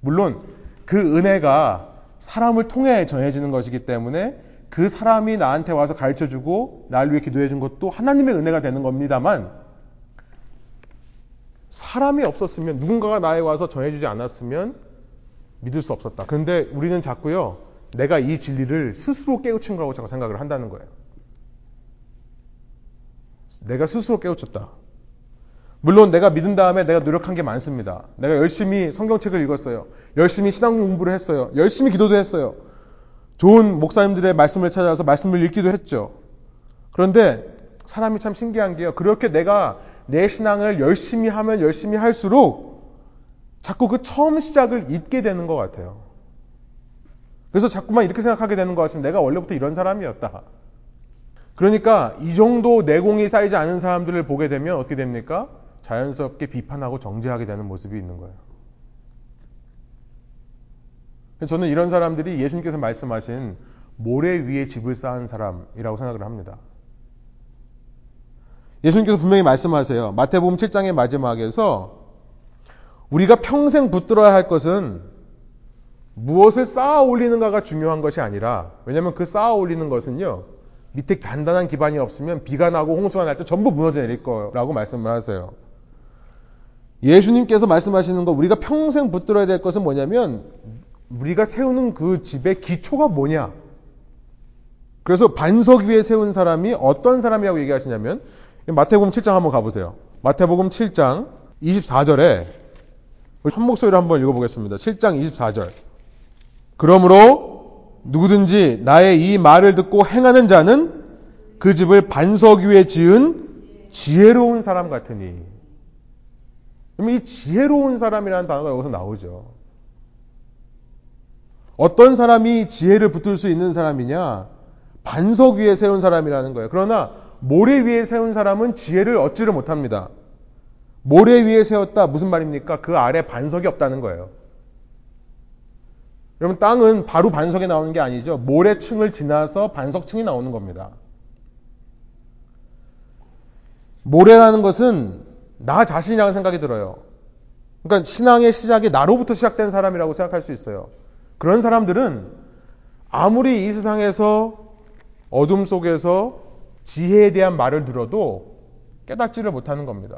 물론 그 은혜가 사람을 통해 전해지는 것이기 때문에 그 사람이 나한테 와서 가르쳐 주고 나를 위해 기도해 준 것도 하나님의 은혜가 되는 겁니다만 사람이 없었으면 누군가가 나에 와서 전해주지 않았으면 믿을 수 없었다. 그런데 우리는 자꾸요 내가 이 진리를 스스로 깨우친 거라고 자꾸 생각을 한다는 거예요. 내가 스스로 깨우쳤다. 물론 내가 믿은 다음에 내가 노력한 게 많습니다. 내가 열심히 성경책을 읽었어요. 열심히 신앙 공부를 했어요. 열심히 기도도 했어요. 좋은 목사님들의 말씀을 찾아서 말씀을 읽기도 했죠. 그런데 사람이 참 신기한 게요. 그렇게 내가 내 신앙을 열심히 하면 열심히 할수록 자꾸 그 처음 시작을 잊게 되는 것 같아요. 그래서 자꾸만 이렇게 생각하게 되는 것 같습니다. 내가 원래부터 이런 사람이었다. 그러니까 이 정도 내공이 쌓이지 않은 사람들을 보게 되면 어떻게 됩니까? 자연스럽게 비판하고 정죄하게 되는 모습이 있는 거예요. 저는 이런 사람들이 예수님께서 말씀하신 모래 위에 집을 쌓은 사람이라고 생각을 합니다. 예수님께서 분명히 말씀하세요. 마태복음 7장의 마지막에서 우리가 평생 붙들어야 할 것은 무엇을 쌓아 올리는가가 중요한 것이 아니라 왜냐하면 그 쌓아 올리는 것은요 밑에 단단한 기반이 없으면 비가 나고 홍수가 날 때 전부 무너져 내릴 거라고 말씀을 하세요. 예수님께서 말씀하시는 거 우리가 평생 붙들어야 될 것은 뭐냐면 우리가 세우는 그 집의 기초가 뭐냐. 그래서 반석 위에 세운 사람이 어떤 사람이라고 얘기하시냐면 마태복음 7장 한번 가보세요. 마태복음 7장 24절에 한 목소리로 한번 읽어보겠습니다. 7장 24절. 그러므로 누구든지 나의 이 말을 듣고 행하는 자는 그 집을 반석 위에 지은 지혜로운 사람 같으니. 그럼 이 지혜로운 사람이라는 단어가 여기서 나오죠. 어떤 사람이 지혜를 붙들 수 있는 사람이냐? 반석 위에 세운 사람이라는 거예요. 그러나 모래 위에 세운 사람은 지혜를 얻지를 못합니다. 모래 위에 세웠다 무슨 말입니까? 그 아래 반석이 없다는 거예요. 여러분 땅은 바로 반석에 나오는 게 아니죠. 모래층을 지나서 반석층이 나오는 겁니다. 모래라는 것은 나 자신이라는 생각이 들어요. 그러니까 신앙의 시작이 나로부터 시작된 사람이라고 생각할 수 있어요. 그런 사람들은 아무리 이 세상에서 어둠 속에서 지혜에 대한 말을 들어도 깨닫지를 못하는 겁니다.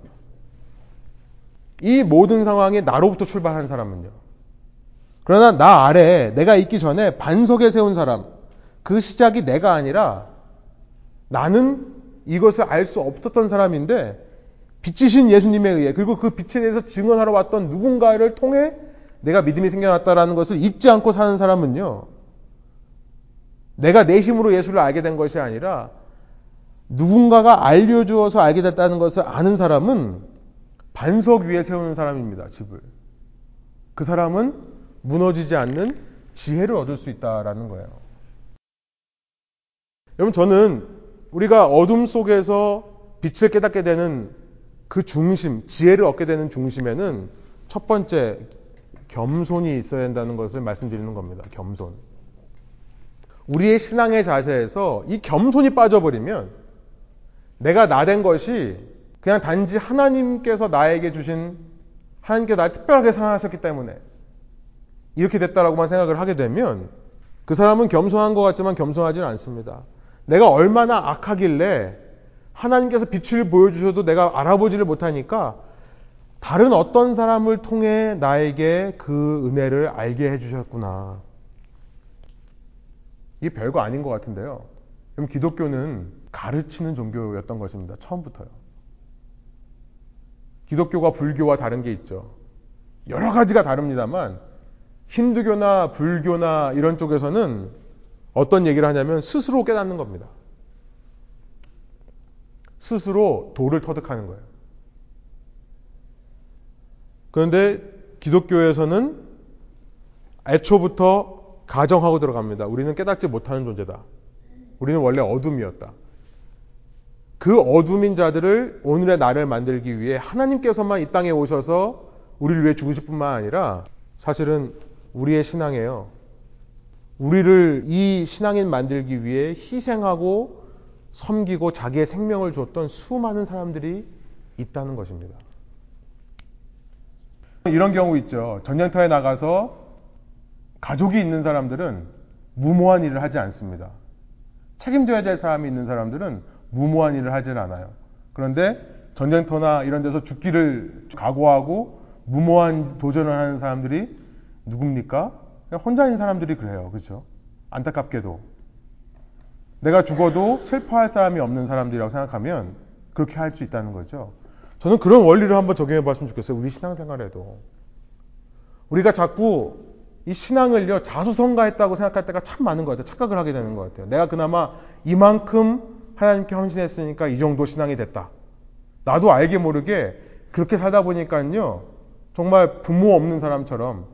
이 모든 상황에 나로부터 출발한 사람은요. 그러나 나 아래 내가 있기 전에 반석에 세운 사람, 그 시작이 내가 아니라 나는 이것을 알 수 없었던 사람인데 빛이신 예수님에 의해 그리고 그 빛에 대해서 증언하러 왔던 누군가를 통해 내가 믿음이 생겨났다라는 것을 잊지 않고 사는 사람은요. 내가 내 힘으로 예수를 알게 된 것이 아니라 누군가가 알려주어서 알게 됐다는 것을 아는 사람은 반석 위에 세우는 사람입니다. 집을. 그 사람은 무너지지 않는 지혜를 얻을 수 있다라는 거예요. 여러분 저는 우리가 어둠 속에서 빛을 깨닫게 되는 그 중심, 지혜를 얻게 되는 중심에는 첫 번째 겸손이 있어야 된다는 것을 말씀드리는 겁니다. 겸손. 우리의 신앙의 자세에서 이 겸손이 빠져버리면 내가 나 된 것이 그냥 단지 하나님께서 나에게 주신 하나님께 날 특별하게 사랑하셨기 때문에 이렇게 됐다라고만 생각을 하게 되면 그 사람은 겸손한 것 같지만 겸손하지는 않습니다. 내가 얼마나 악하길래 하나님께서 빛을 보여주셔도 내가 알아보지를 못하니까 다른 어떤 사람을 통해 나에게 그 은혜를 알게 해주셨구나. 이게 별거 아닌 것 같은데요. 그럼 기독교는 가르치는 종교였던 것입니다. 처음부터요. 기독교가 불교와 다른 게 있죠. 여러 가지가 다릅니다만 힌두교나 불교나 이런 쪽에서는 어떤 얘기를 하냐면 스스로 깨닫는 겁니다. 스스로 도를 터득하는 거예요. 그런데 기독교에서는 애초부터 가정하고 들어갑니다. 우리는 깨닫지 못하는 존재다. 우리는 원래 어둠이었다. 그 어둠인 자들을 오늘의 나를 만들기 위해 하나님께서만 이 땅에 오셔서 우리를 위해 죽으실 뿐만 아니라 사실은 우리의 신앙이에요. 우리를 이 신앙인 만들기 위해 희생하고 섬기고 자기의 생명을 줬던 수많은 사람들이 있다는 것입니다. 이런 경우 있죠. 전쟁터에 나가서 가족이 있는 사람들은 무모한 일을 하지 않습니다. 책임져야 될 사람이 있는 사람들은 무모한 일을 하질 않아요. 그런데 전쟁터나 이런 데서 죽기를 각오하고 무모한 도전을 하는 사람들이 누굽니까? 혼자인 사람들이 그래요. 그렇죠? 안타깝게도. 내가 죽어도 슬퍼할 사람이 없는 사람들이라고 생각하면 그렇게 할 수 있다는 거죠. 저는 그런 원리를 한번 적용해 봤으면 좋겠어요. 우리 신앙생활에도. 우리가 자꾸 이 신앙을요, 자수성가했다고 생각할 때가 참 많은 것 같아요. 착각을 하게 되는 것 같아요. 내가 그나마 이만큼 하나님께 헌신했으니까 이 정도 신앙이 됐다. 나도 알게 모르게 그렇게 살다 보니까요, 정말 부모 없는 사람처럼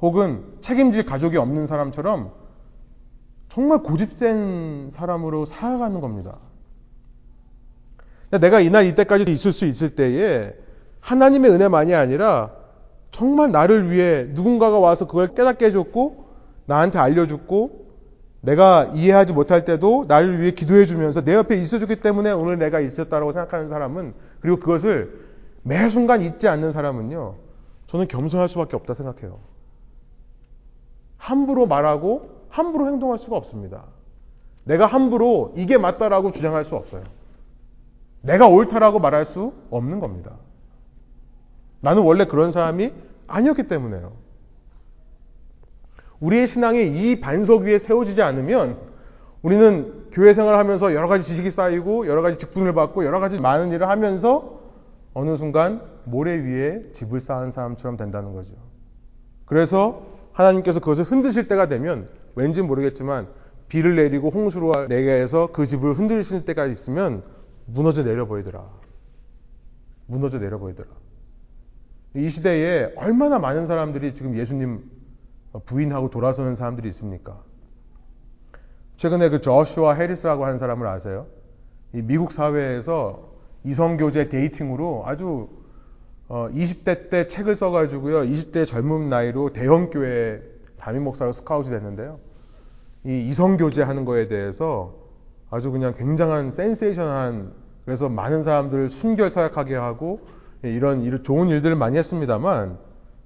혹은 책임질 가족이 없는 사람처럼 정말 고집센 사람으로 살아가는 겁니다. 내가 이날 이때까지 있을 수 있을 때에 하나님의 은혜만이 아니라 정말 나를 위해 누군가가 와서 그걸 깨닫게 해줬고 나한테 알려줬고 내가 이해하지 못할 때도 나를 위해 기도해 주면서 내 옆에 있어줬기 때문에 오늘 내가 있었다라고 생각하는 사람은 그리고 그것을 매 순간 잊지 않는 사람은요 저는 겸손할 수밖에 없다 생각해요. 함부로 말하고 함부로 행동할 수가 없습니다. 내가 함부로 이게 맞다라고 주장할 수 없어요. 내가 옳다라고 말할 수 없는 겁니다. 나는 원래 그런 사람이 아니었기 때문에요. 우리의 신앙이 이 반석 위에 세워지지 않으면 우리는 교회 생활을 하면서 여러 가지 지식이 쌓이고 여러 가지 직분을 받고 여러 가지 많은 일을 하면서 어느 순간 모래 위에 집을 쌓은 사람처럼 된다는 거죠. 그래서 하나님께서 그것을 흔드실 때가 되면 왠지 모르겠지만 비를 내리고 홍수로 나게 해서 그 집을 흔들실 때가 있으면 무너져 내려 버리더라. 무너져 내려 버리더라. 이 시대에 얼마나 많은 사람들이 지금 예수님 부인하고 돌아서는 사람들이 있습니까? 최근에 그 Joshua Harris라고 하는 사람을 아세요? 이 미국 사회에서 이성교제 dating으로 아주 20대 어, 때 책을 써가지고요. 20대 젊은 나이로 대형교회 담임 목사로 스카우트 됐는데요. 이 이성 교제 하는 거에 대해서 아주 그냥 굉장한 센세이션한 그래서 많은 사람들을 순결사약하게 하고 이런 이런 좋은 일들을 많이 했습니다만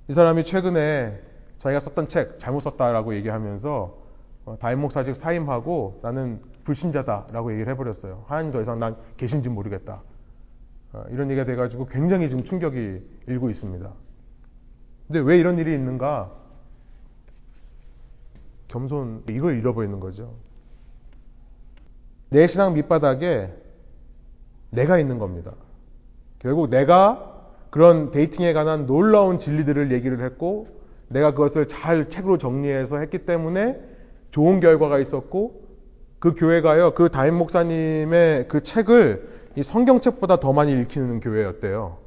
이 사람이 최근에 자기가 썼던 책 잘못 썼다라고 얘기하면서 어, 담임 목사직 사임하고 나는 불신자다라고 얘기를 해버렸어요. 하나님 더 이상 난 계신지 모르겠다. 어, 이런 얘기가 돼가지고 굉장히 지금 충격이 일고 있습니다. 근데 왜 이런 일이 있는가? 겸손, 이걸 잃어버리는 거죠. 내 신앙 밑바닥에 내가 있는 겁니다. 결국 내가 그런 데이팅에 관한 놀라운 진리들을 얘기를 했고, 내가 그것을 잘 책으로 정리해서 했기 때문에 좋은 결과가 있었고, 그 교회가요, 그 담임 목사님의 그 책을 이 성경책보다 더 많이 읽히는 교회였대요.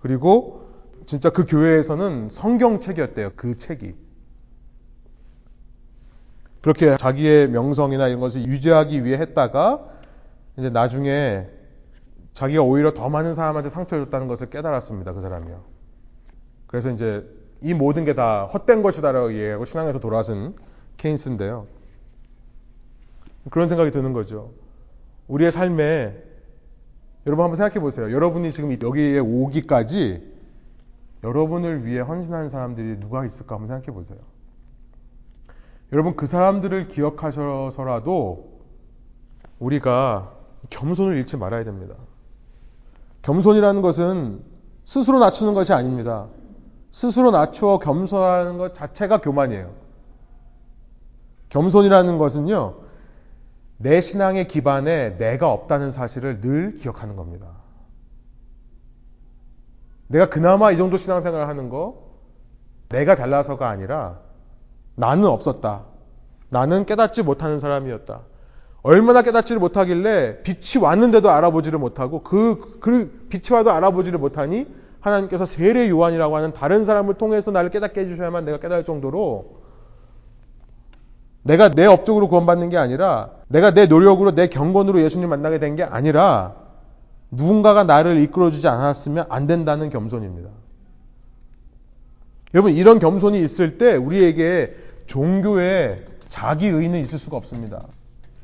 그리고 진짜 그 교회에서는 성경책이었대요. 그 책이. 그렇게 자기의 명성이나 이런 것을 유지하기 위해 했다가 이제 나중에 자기가 오히려 더 많은 사람한테 상처를 줬다는 것을 깨달았습니다. 그 사람이요. 그래서 이제 이 모든 게 다 헛된 것이다라고 이해하고 신앙에서 돌아선 케인스인데요. 그런 생각이 드는 거죠. 우리의 삶에 여러분 한번 생각해 보세요. 여러분이 지금 여기에 오기까지 여러분을 위해 헌신하는 사람들이 누가 있을까 한번 생각해 보세요. 여러분 그 사람들을 기억하셔서라도 우리가 겸손을 잃지 말아야 됩니다. 겸손이라는 것은 스스로 낮추는 것이 아닙니다. 스스로 낮추어 겸손하는 것 자체가 교만이에요. 겸손이라는 것은요, 내 신앙의 기반에 내가 없다는 사실을 늘 기억하는 겁니다. 내가 그나마 이 정도 신앙생활을 하는 거, 내가 잘나서가 아니라 나는 없었다. 나는 깨닫지 못하는 사람이었다. 얼마나 깨닫지를 못하길래 빛이 왔는데도 알아보지를 못하고 그, 그 빛이 와도 알아보지를 못하니 하나님께서 세례 요한이라고 하는 다른 사람을 통해서 나를 깨닫게 해주셔야만 내가 깨달을 정도로 내가 내 업적으로 구원받는 게 아니라 내가 내 노력으로 내 경건으로 예수님 만나게 된 게 아니라 누군가가 나를 이끌어주지 않았으면 안 된다는 겸손입니다. 여러분 이런 겸손이 있을 때 우리에게 종교에 자기 의는 있을 수가 없습니다.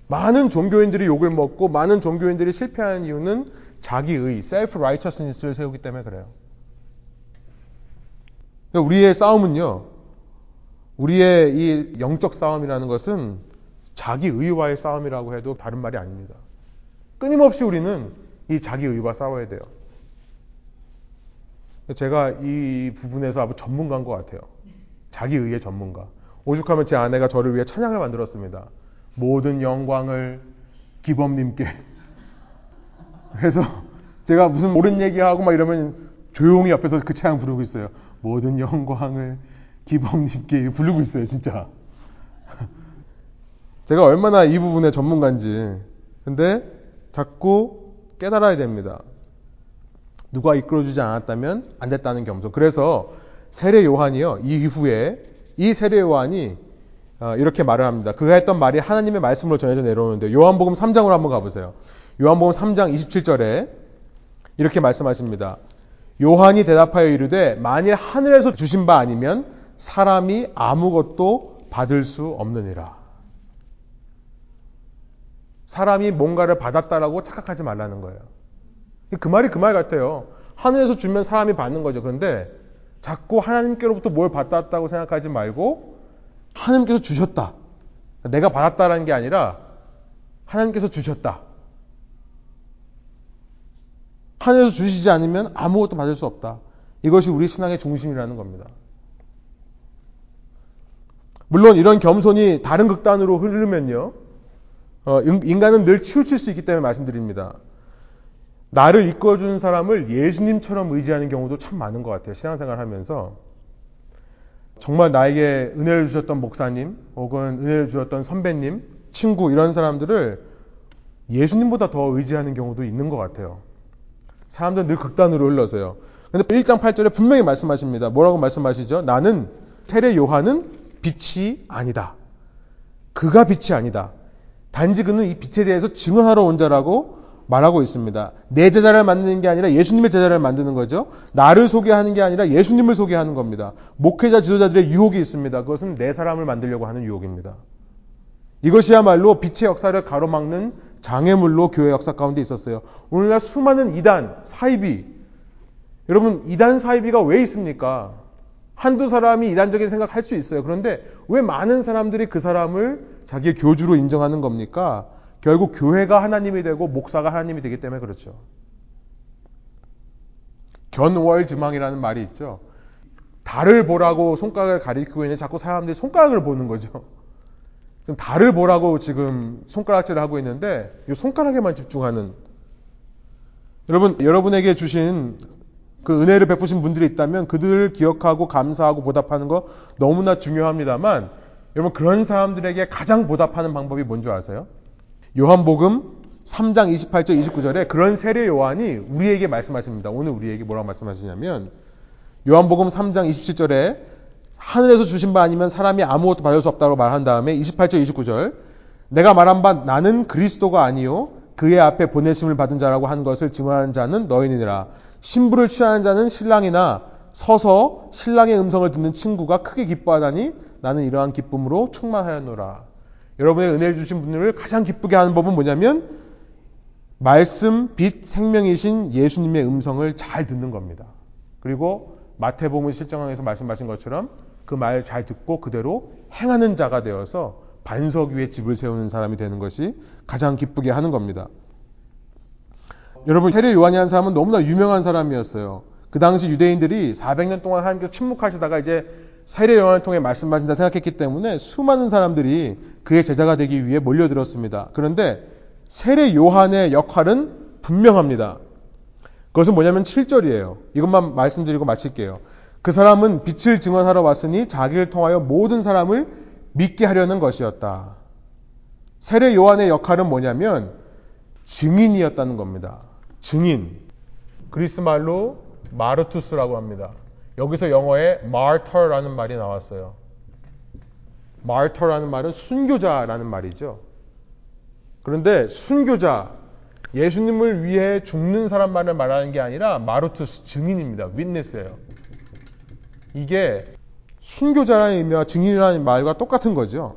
많은 종교인들이 욕을 먹고 많은 종교인들이 실패하는 이유는 자기 의, self righteousness를 세우기 때문에 그래요. 그러니까 우리의 싸움은요. 우리의 이 영적 싸움이라는 것은 자기 의와의 싸움이라고 해도 다른 말이 아닙니다. 끊임없이 우리는 이 자기 의와 싸워야 돼요. 제가 이 부분에서 아주 전문가인 것 같아요. 자기 의의 전문가. 오죽하면 제 아내가 저를 위해 찬양을 만들었습니다. 모든 영광을 기범님께. <laughs> 그래서 제가 무슨 옳은 얘기하고 막 이러면 조용히 옆에서 그 찬양 부르고 있어요. 모든 영광을 기범님께 부르고 있어요, 진짜. <laughs> 제가 얼마나 이 부분에 전문가인지. 근데 자꾸 깨달아야 됩니다. 누가 이끌어주지 않았다면 안 됐다는 겸손. 그래서 세례 요한이요, 이후에 이 세례 요한이 이렇게 말을 합니다. 그가 했던 말이 하나님의 말씀으로 전해져 내려오는데 요한복음 3장으로 한번 가보세요. 요한복음 3장 27절에 이렇게 말씀하십니다. 요한이 대답하여 이르되 만일 하늘에서 주신 바 아니면 사람이 아무것도 받을 수 없느니라. 사람이 뭔가를 받았다라고 착각하지 말라는 거예요. 그 말이 그 말 같아요. 하늘에서 주면 사람이 받는 거죠. 그런데 자꾸 하나님께로부터 뭘 받았다고 생각하지 말고 하나님께서 주셨다. 내가 받았다라는 게 아니라 하나님께서 주셨다. 하늘에서 주시지 않으면 아무것도 받을 수 없다. 이것이 우리 신앙의 중심이라는 겁니다. 물론 이런 겸손이 다른 극단으로 흐르면요. 어, 인간은 늘 치우칠 수 있기 때문에 말씀드립니다. 나를 이끌어주는 사람을 예수님처럼 의지하는 경우도 참 많은 것 같아요. 신앙생활 하면서. 정말 나에게 은혜를 주셨던 목사님, 혹은 은혜를 주셨던 선배님, 친구, 이런 사람들을 예수님보다 더 의지하는 경우도 있는 것 같아요. 사람들은 늘 극단으로 흘러서요. 근데 1장 8절에 분명히 말씀하십니다. 뭐라고 말씀하시죠? 나는 세례 요한은 빛이 아니다. 그가 빛이 아니다. 단지 그는 이 빛에 대해서 증언하러 온 자라고 말하고 있습니다. 내 제자를 만드는 게 아니라 예수님의 제자를 만드는 거죠. 나를 소개하는 게 아니라 예수님을 소개하는 겁니다. 목회자 지도자들의 유혹이 있습니다. 그것은 내 사람을 만들려고 하는 유혹입니다. 이것이야말로 빛의 역사를 가로막는 장애물로 교회 역사 가운데 있었어요. 오늘날 수많은 이단, 사이비. 여러분, 이단 사이비가 왜 있습니까? 한두 사람이 이단적인 생각 할 수 있어요. 그런데 왜 많은 사람들이 그 사람을 자기의 교주로 인정하는 겁니까? 결국 교회가 하나님이 되고 목사가 하나님이 되기 때문에 그렇죠. 견월지망이라는 말이 있죠. 달을 보라고 손가락을 가리키고 있는 자꾸 사람들이 손가락을 보는 거죠. 지금 달을 보라고 지금 손가락질을 하고 있는데 이 손가락에만 집중하는 여러분 여러분에게 주신 그 은혜를 베푸신 분들이 있다면 그들을 기억하고 감사하고 보답하는 거 너무나 중요합니다만 여러분 그런 사람들에게 가장 보답하는 방법이 뭔지 아세요? 요한복음 3장 28절 29절에 그런 세례 요한이 우리에게 말씀하십니다. 오늘 우리에게 뭐라고 말씀하시냐면 요한복음 3장 27절에 하늘에서 주신 바 아니면 사람이 아무것도 받을 수 없다고 말한 다음에 28절 29절 내가 말한 바 나는 그리스도가 아니요 그의 앞에 보내심을 받은 자라고 한 것을 증언하는 자는 너희니라. 신부를 취하는 자는 신랑이나 서서 신랑의 음성을 듣는 친구가 크게 기뻐하다니 나는 이러한 기쁨으로 충만하였노라. 여러분의 은혜를 주신 분들을 가장 기쁘게 하는 법은 뭐냐면 말씀, 빛, 생명이신 예수님의 음성을 잘 듣는 겁니다. 그리고 마태복음 실정항에서 말씀하신 것처럼 그 말 잘 듣고 그대로 행하는 자가 되어서 반석 위에 집을 세우는 사람이 되는 것이 가장 기쁘게 하는 겁니다. 여러분, 세례 요한이라는 사람은 너무나 유명한 사람이었어요. 그 당시 유대인들이 400년 동안 하나님께서 침묵하시다가 이제 세례 요한을 통해 말씀하신다 생각했기 때문에 수많은 사람들이 그의 제자가 되기 위해 몰려들었습니다. 그런데 세례 요한의 역할은 분명합니다. 그것은 뭐냐면 7절이에요. 이것만 말씀드리고 마칠게요. 그 사람은 빛을 증언하러 왔으니 자기를 통하여 모든 사람을 믿게 하려는 것이었다. 세례 요한의 역할은 뭐냐면 증인이었다는 겁니다. 증인. 그리스 말로 마르투스라고 합니다. 여기서 영어에 martyr라는 말이 나왔어요. martyr라는 말은 순교자라는 말이죠. 그런데 순교자, 예수님을 위해 죽는 사람만을 말하는 게 아니라 마르투스 증인입니다. 윗네스예요. 이게 순교자라는 의미와 증인이라는 말과 똑같은 거죠.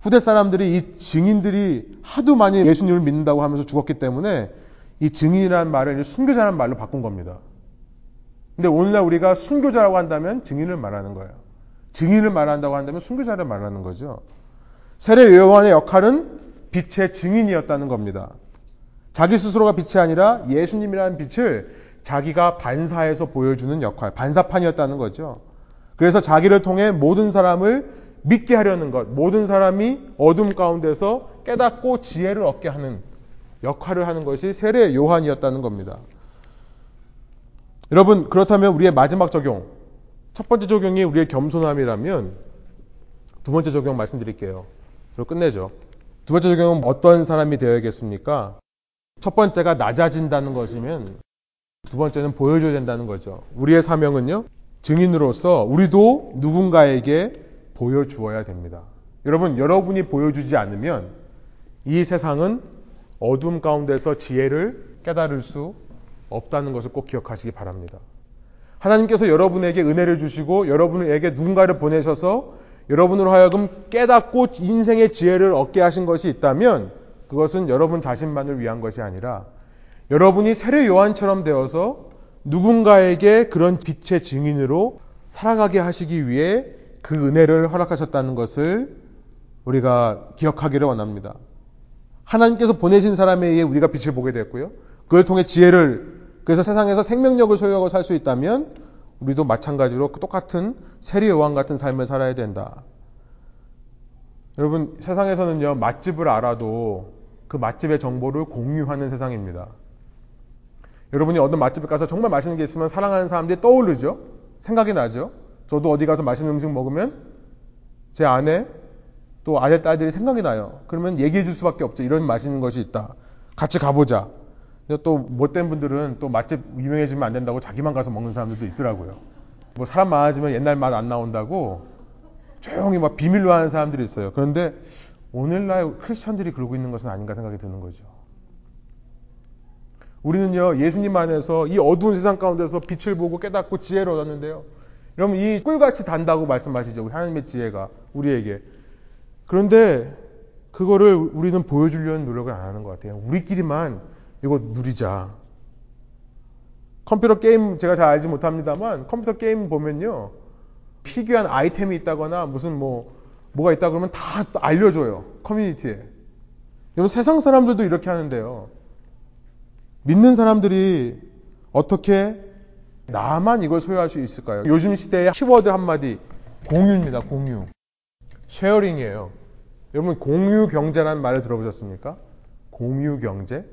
후대 사람들이 이 증인들이 하도 많이 예수님을 믿는다고 하면서 죽었기 때문에 이 증인이라는 말을 순교자라는 말로 바꾼 겁니다. 근데 오늘날 우리가 순교자라고 한다면 증인을 말하는 거예요. 증인을 말한다고 한다면 순교자를 말하는 거죠. 세례 요한의 역할은 빛의 증인이었다는 겁니다. 자기 스스로가 빛이 아니라 예수님이라는 빛을 자기가 반사해서 보여주는 역할, 반사판이었다는 거죠. 그래서 자기를 통해 모든 사람을 믿게 하려는 것, 모든 사람이 어둠 가운데서 깨닫고 지혜를 얻게 하는 역할을 하는 것이 세례 요한이었다는 겁니다. 여러분, 그렇다면 우리의 마지막 적용, 첫 번째 적용이 우리의 겸손함이라면 두 번째 적용 말씀드릴게요. 그리고 끝내죠. 두 번째 적용은 어떤 사람이 되어야겠습니까? 첫 번째가 낮아진다는 것이면 두 번째는 보여줘야 된다는 거죠. 우리의 사명은요, 증인으로서 우리도 누군가에게 보여주어야 됩니다. 여러분, 여러분이 보여주지 않으면 이 세상은 어둠 가운데서 지혜를 깨달을 수 없다는 것을 꼭 기억하시기 바랍니다. 하나님께서 여러분에게 은혜를 주시고 여러분에게 누군가를 보내셔서 여러분으로 하여금 깨닫고 인생의 지혜를 얻게 하신 것이 있다면 그것은 여러분 자신만을 위한 것이 아니라 여러분이 세례 요한처럼 되어서 누군가에게 그런 빛의 증인으로 살아가게 하시기 위해 그 은혜를 허락하셨다는 것을 우리가 기억하기를 원합니다. 하나님께서 보내신 사람에 의해 우리가 빛을 보게 됐고요. 그걸 통해 지혜를 그래서 세상에서 생명력을 소유하고 살 수 있다면 우리도 마찬가지로 똑같은 세리 요한 같은 삶을 살아야 된다. 여러분 세상에서는요 맛집을 알아도 그 맛집의 정보를 공유하는 세상입니다. 여러분이 어떤 맛집에 가서 정말 맛있는 게 있으면 사랑하는 사람들이 떠오르죠. 생각이 나죠. 저도 어디 가서 맛있는 음식 먹으면 제 아내 또 아들 딸들이 생각이 나요. 그러면 얘기해 줄 수밖에 없죠. 이런 맛있는 것이 있다. 같이 가보자. 또 못된 분들은 또 맛집 유명해지면 안 된다고 자기만 가서 먹는 사람들도 있더라고요. 뭐 사람 많아지면 옛날 맛 안 나온다고 조용히 막 비밀로 하는 사람들이 있어요. 그런데 오늘날 크리스천들이 그러고 있는 것은 아닌가 생각이 드는 거죠. 우리는요 예수님 안에서 이 어두운 세상 가운데서 빛을 보고 깨닫고 지혜를 얻었는데요. 여러분 이 꿀같이 단다고 말씀하시죠. 하나님의 지혜가 우리에게. 그런데 그거를 우리는 보여주려는 노력을 안 하는 것 같아요. 우리끼리만 이거 누리자. 컴퓨터 게임 제가 잘 알지 못합니다만 컴퓨터 게임 보면요. 희귀한 아이템이 있다거나 무슨 뭐 뭐가 있다 그러면 다 알려줘요. 커뮤니티에. 여러분 세상 사람들도 이렇게 하는데요. 믿는 사람들이 어떻게 나만 이걸 소유할 수 있을까요? 요즘 시대의 키워드 한마디 공유입니다. 공유. sharing이에요. 여러분 공유 경제라는 말을 들어보셨습니까? 공유 경제.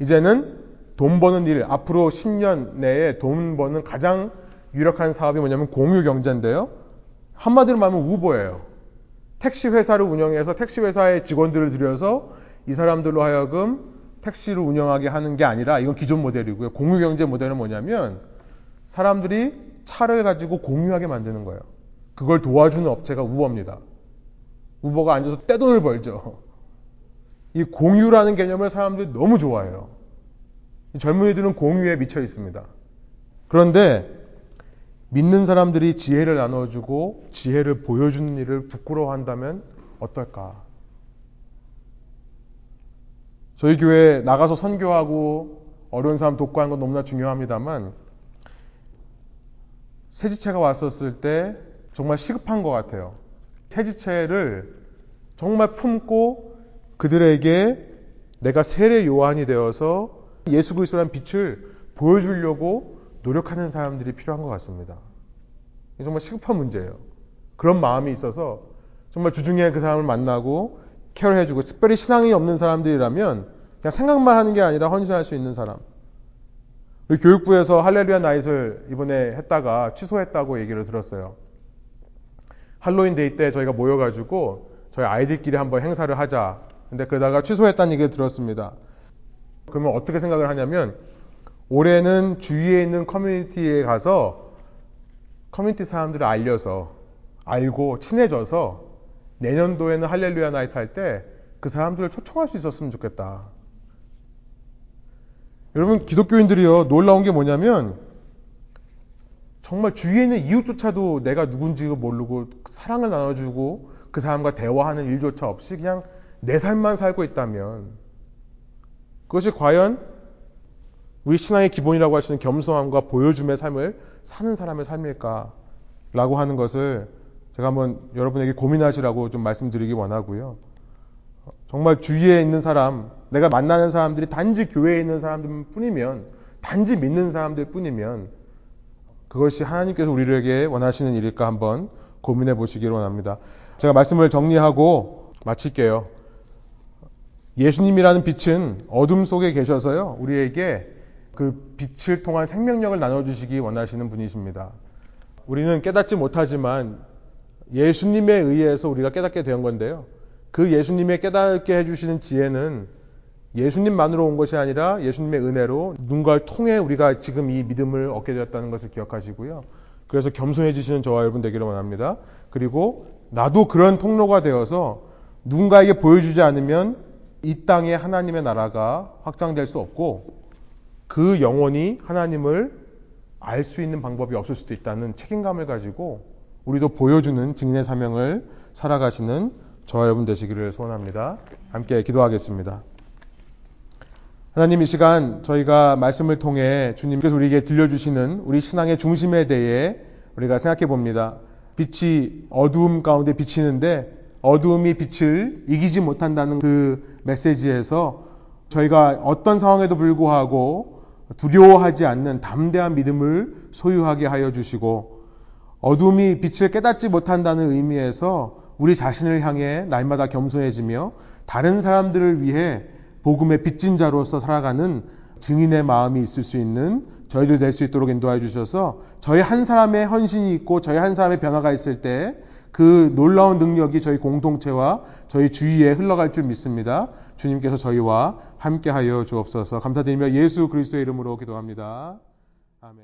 이제는 돈 버는 일, 앞으로 10년 내에 돈 버는 가장 유력한 사업이 뭐냐면 공유 경제인데요. 한마디로 말하면 우버예요. 택시 회사를 운영해서 택시 회사의 직원들을 들여서 이 사람들로 하여금 택시를 운영하게 하는 게 아니라 이건 기존 모델이고요. 공유 경제 모델은 뭐냐면 사람들이 차를 가지고 공유하게 만드는 거예요. 그걸 도와주는 업체가 우버입니다. 우버가 앉아서 떼돈을 벌죠. 이 공유라는 개념을 사람들이 너무 좋아해요. 젊은이들은 공유에 미쳐 있습니다. 그런데 믿는 사람들이 지혜를 나눠주고 지혜를 보여주는 일을 부끄러워한다면 어떨까? 저희 교회 나가서 선교하고 어려운 사람 돕고 하는 건 너무나 중요합니다만 새지체가 왔었을 때 정말 시급한 것 같아요. 새지체를 정말 품고 그들에게 내가 세례 요한이 되어서 예수 그리스도라는 빛을 보여주려고 노력하는 사람들이 필요한 것 같습니다. 정말 시급한 문제예요. 그런 마음이 있어서 정말 주중에 그 사람을 만나고 care해주고 특별히 신앙이 없는 사람들이라면 그냥 생각만 하는 게 아니라 헌신할 수 있는 사람. 우리 교육부에서 Hallelujah Night을 이번에 했다가 취소했다고 얘기를 들었어요. 할로윈 데이 때 저희가 모여가지고 저희 아이들끼리 한번 행사를 하자. 근데 그러다가 취소했다는 얘기를 들었습니다. 그러면 어떻게 생각을 하냐면 올해는 주위에 있는 커뮤니티에 가서 커뮤니티 사람들을 알려서 알고 친해져서 내년도에는 Hallelujah Night 할 때 그 사람들을 초청할 수 있었으면 좋겠다. 여러분 기독교인들이요 놀라운 게 뭐냐면 정말 주위에 있는 이웃조차도 내가 누군지 모르고 사랑을 나눠주고 그 사람과 대화하는 일조차 없이 그냥 내 삶만 살고 있다면 그것이 과연 우리 신앙의 기본이라고 하시는 겸손함과 보여줌의 삶을 사는 사람의 삶일까라고 하는 것을 제가 한번 여러분에게 고민하시라고 좀 말씀드리기 원하고요. 정말 주위에 있는 사람, 내가 만나는 사람들이 단지 교회에 있는 사람들 뿐이면, 단지 믿는 사람들 뿐이면, 그것이 하나님께서 우리에게 원하시는 일일까 한번 고민해 보시기를 원합니다. 제가 말씀을 정리하고 마칠게요. 예수님이라는 빛은 어둠 속에 계셔서요, 우리에게 그 빛을 통한 생명력을 나눠주시기 원하시는 분이십니다. 우리는 깨닫지 못하지만 예수님에 의해서 우리가 깨닫게 된 건데요. 그 예수님의 깨닫게 해주시는 지혜는 예수님만으로 온 것이 아니라 예수님의 은혜로 누군가를 통해 우리가 지금 이 믿음을 얻게 되었다는 것을 기억하시고요. 그래서 겸손해지시는 저와 여러분 되기를 원합니다. 그리고 나도 그런 통로가 되어서 누군가에게 보여주지 않으면 이 땅에 하나님의 나라가 확장될 수 없고 그 영혼이 하나님을 알 수 있는 방법이 없을 수도 있다는 책임감을 가지고 우리도 보여주는 증인의 사명을 살아가시는 저와 여러분 되시기를 소원합니다. 함께 기도하겠습니다. 하나님 이 시간 저희가 말씀을 통해 주님께서 우리에게 들려주시는 우리 신앙의 중심에 대해 우리가 생각해 봅니다. 빛이 어두움 가운데 비치는데 어두움이 빛을 이기지 못한다는 그 메시지에서 저희가 어떤 상황에도 불구하고 두려워하지 않는 담대한 믿음을 소유하게 하여 주시고 어둠이 빛을 깨닫지 못한다는 의미에서 우리 자신을 향해 날마다 겸손해지며 다른 사람들을 위해 복음의 빚진 자로서 살아가는 증인의 마음이 있을 수 있는 저희들 될 수 있도록 인도해 주셔서 저희 한 사람의 헌신이 있고 저희 한 사람의 변화가 있을 때 그 놀라운 능력이 저희 공동체와 저희 주위에 흘러갈 줄 믿습니다. 주님께서 저희와 함께하여 주옵소서. 감사드리며 예수 그리스도의 이름으로 기도합니다.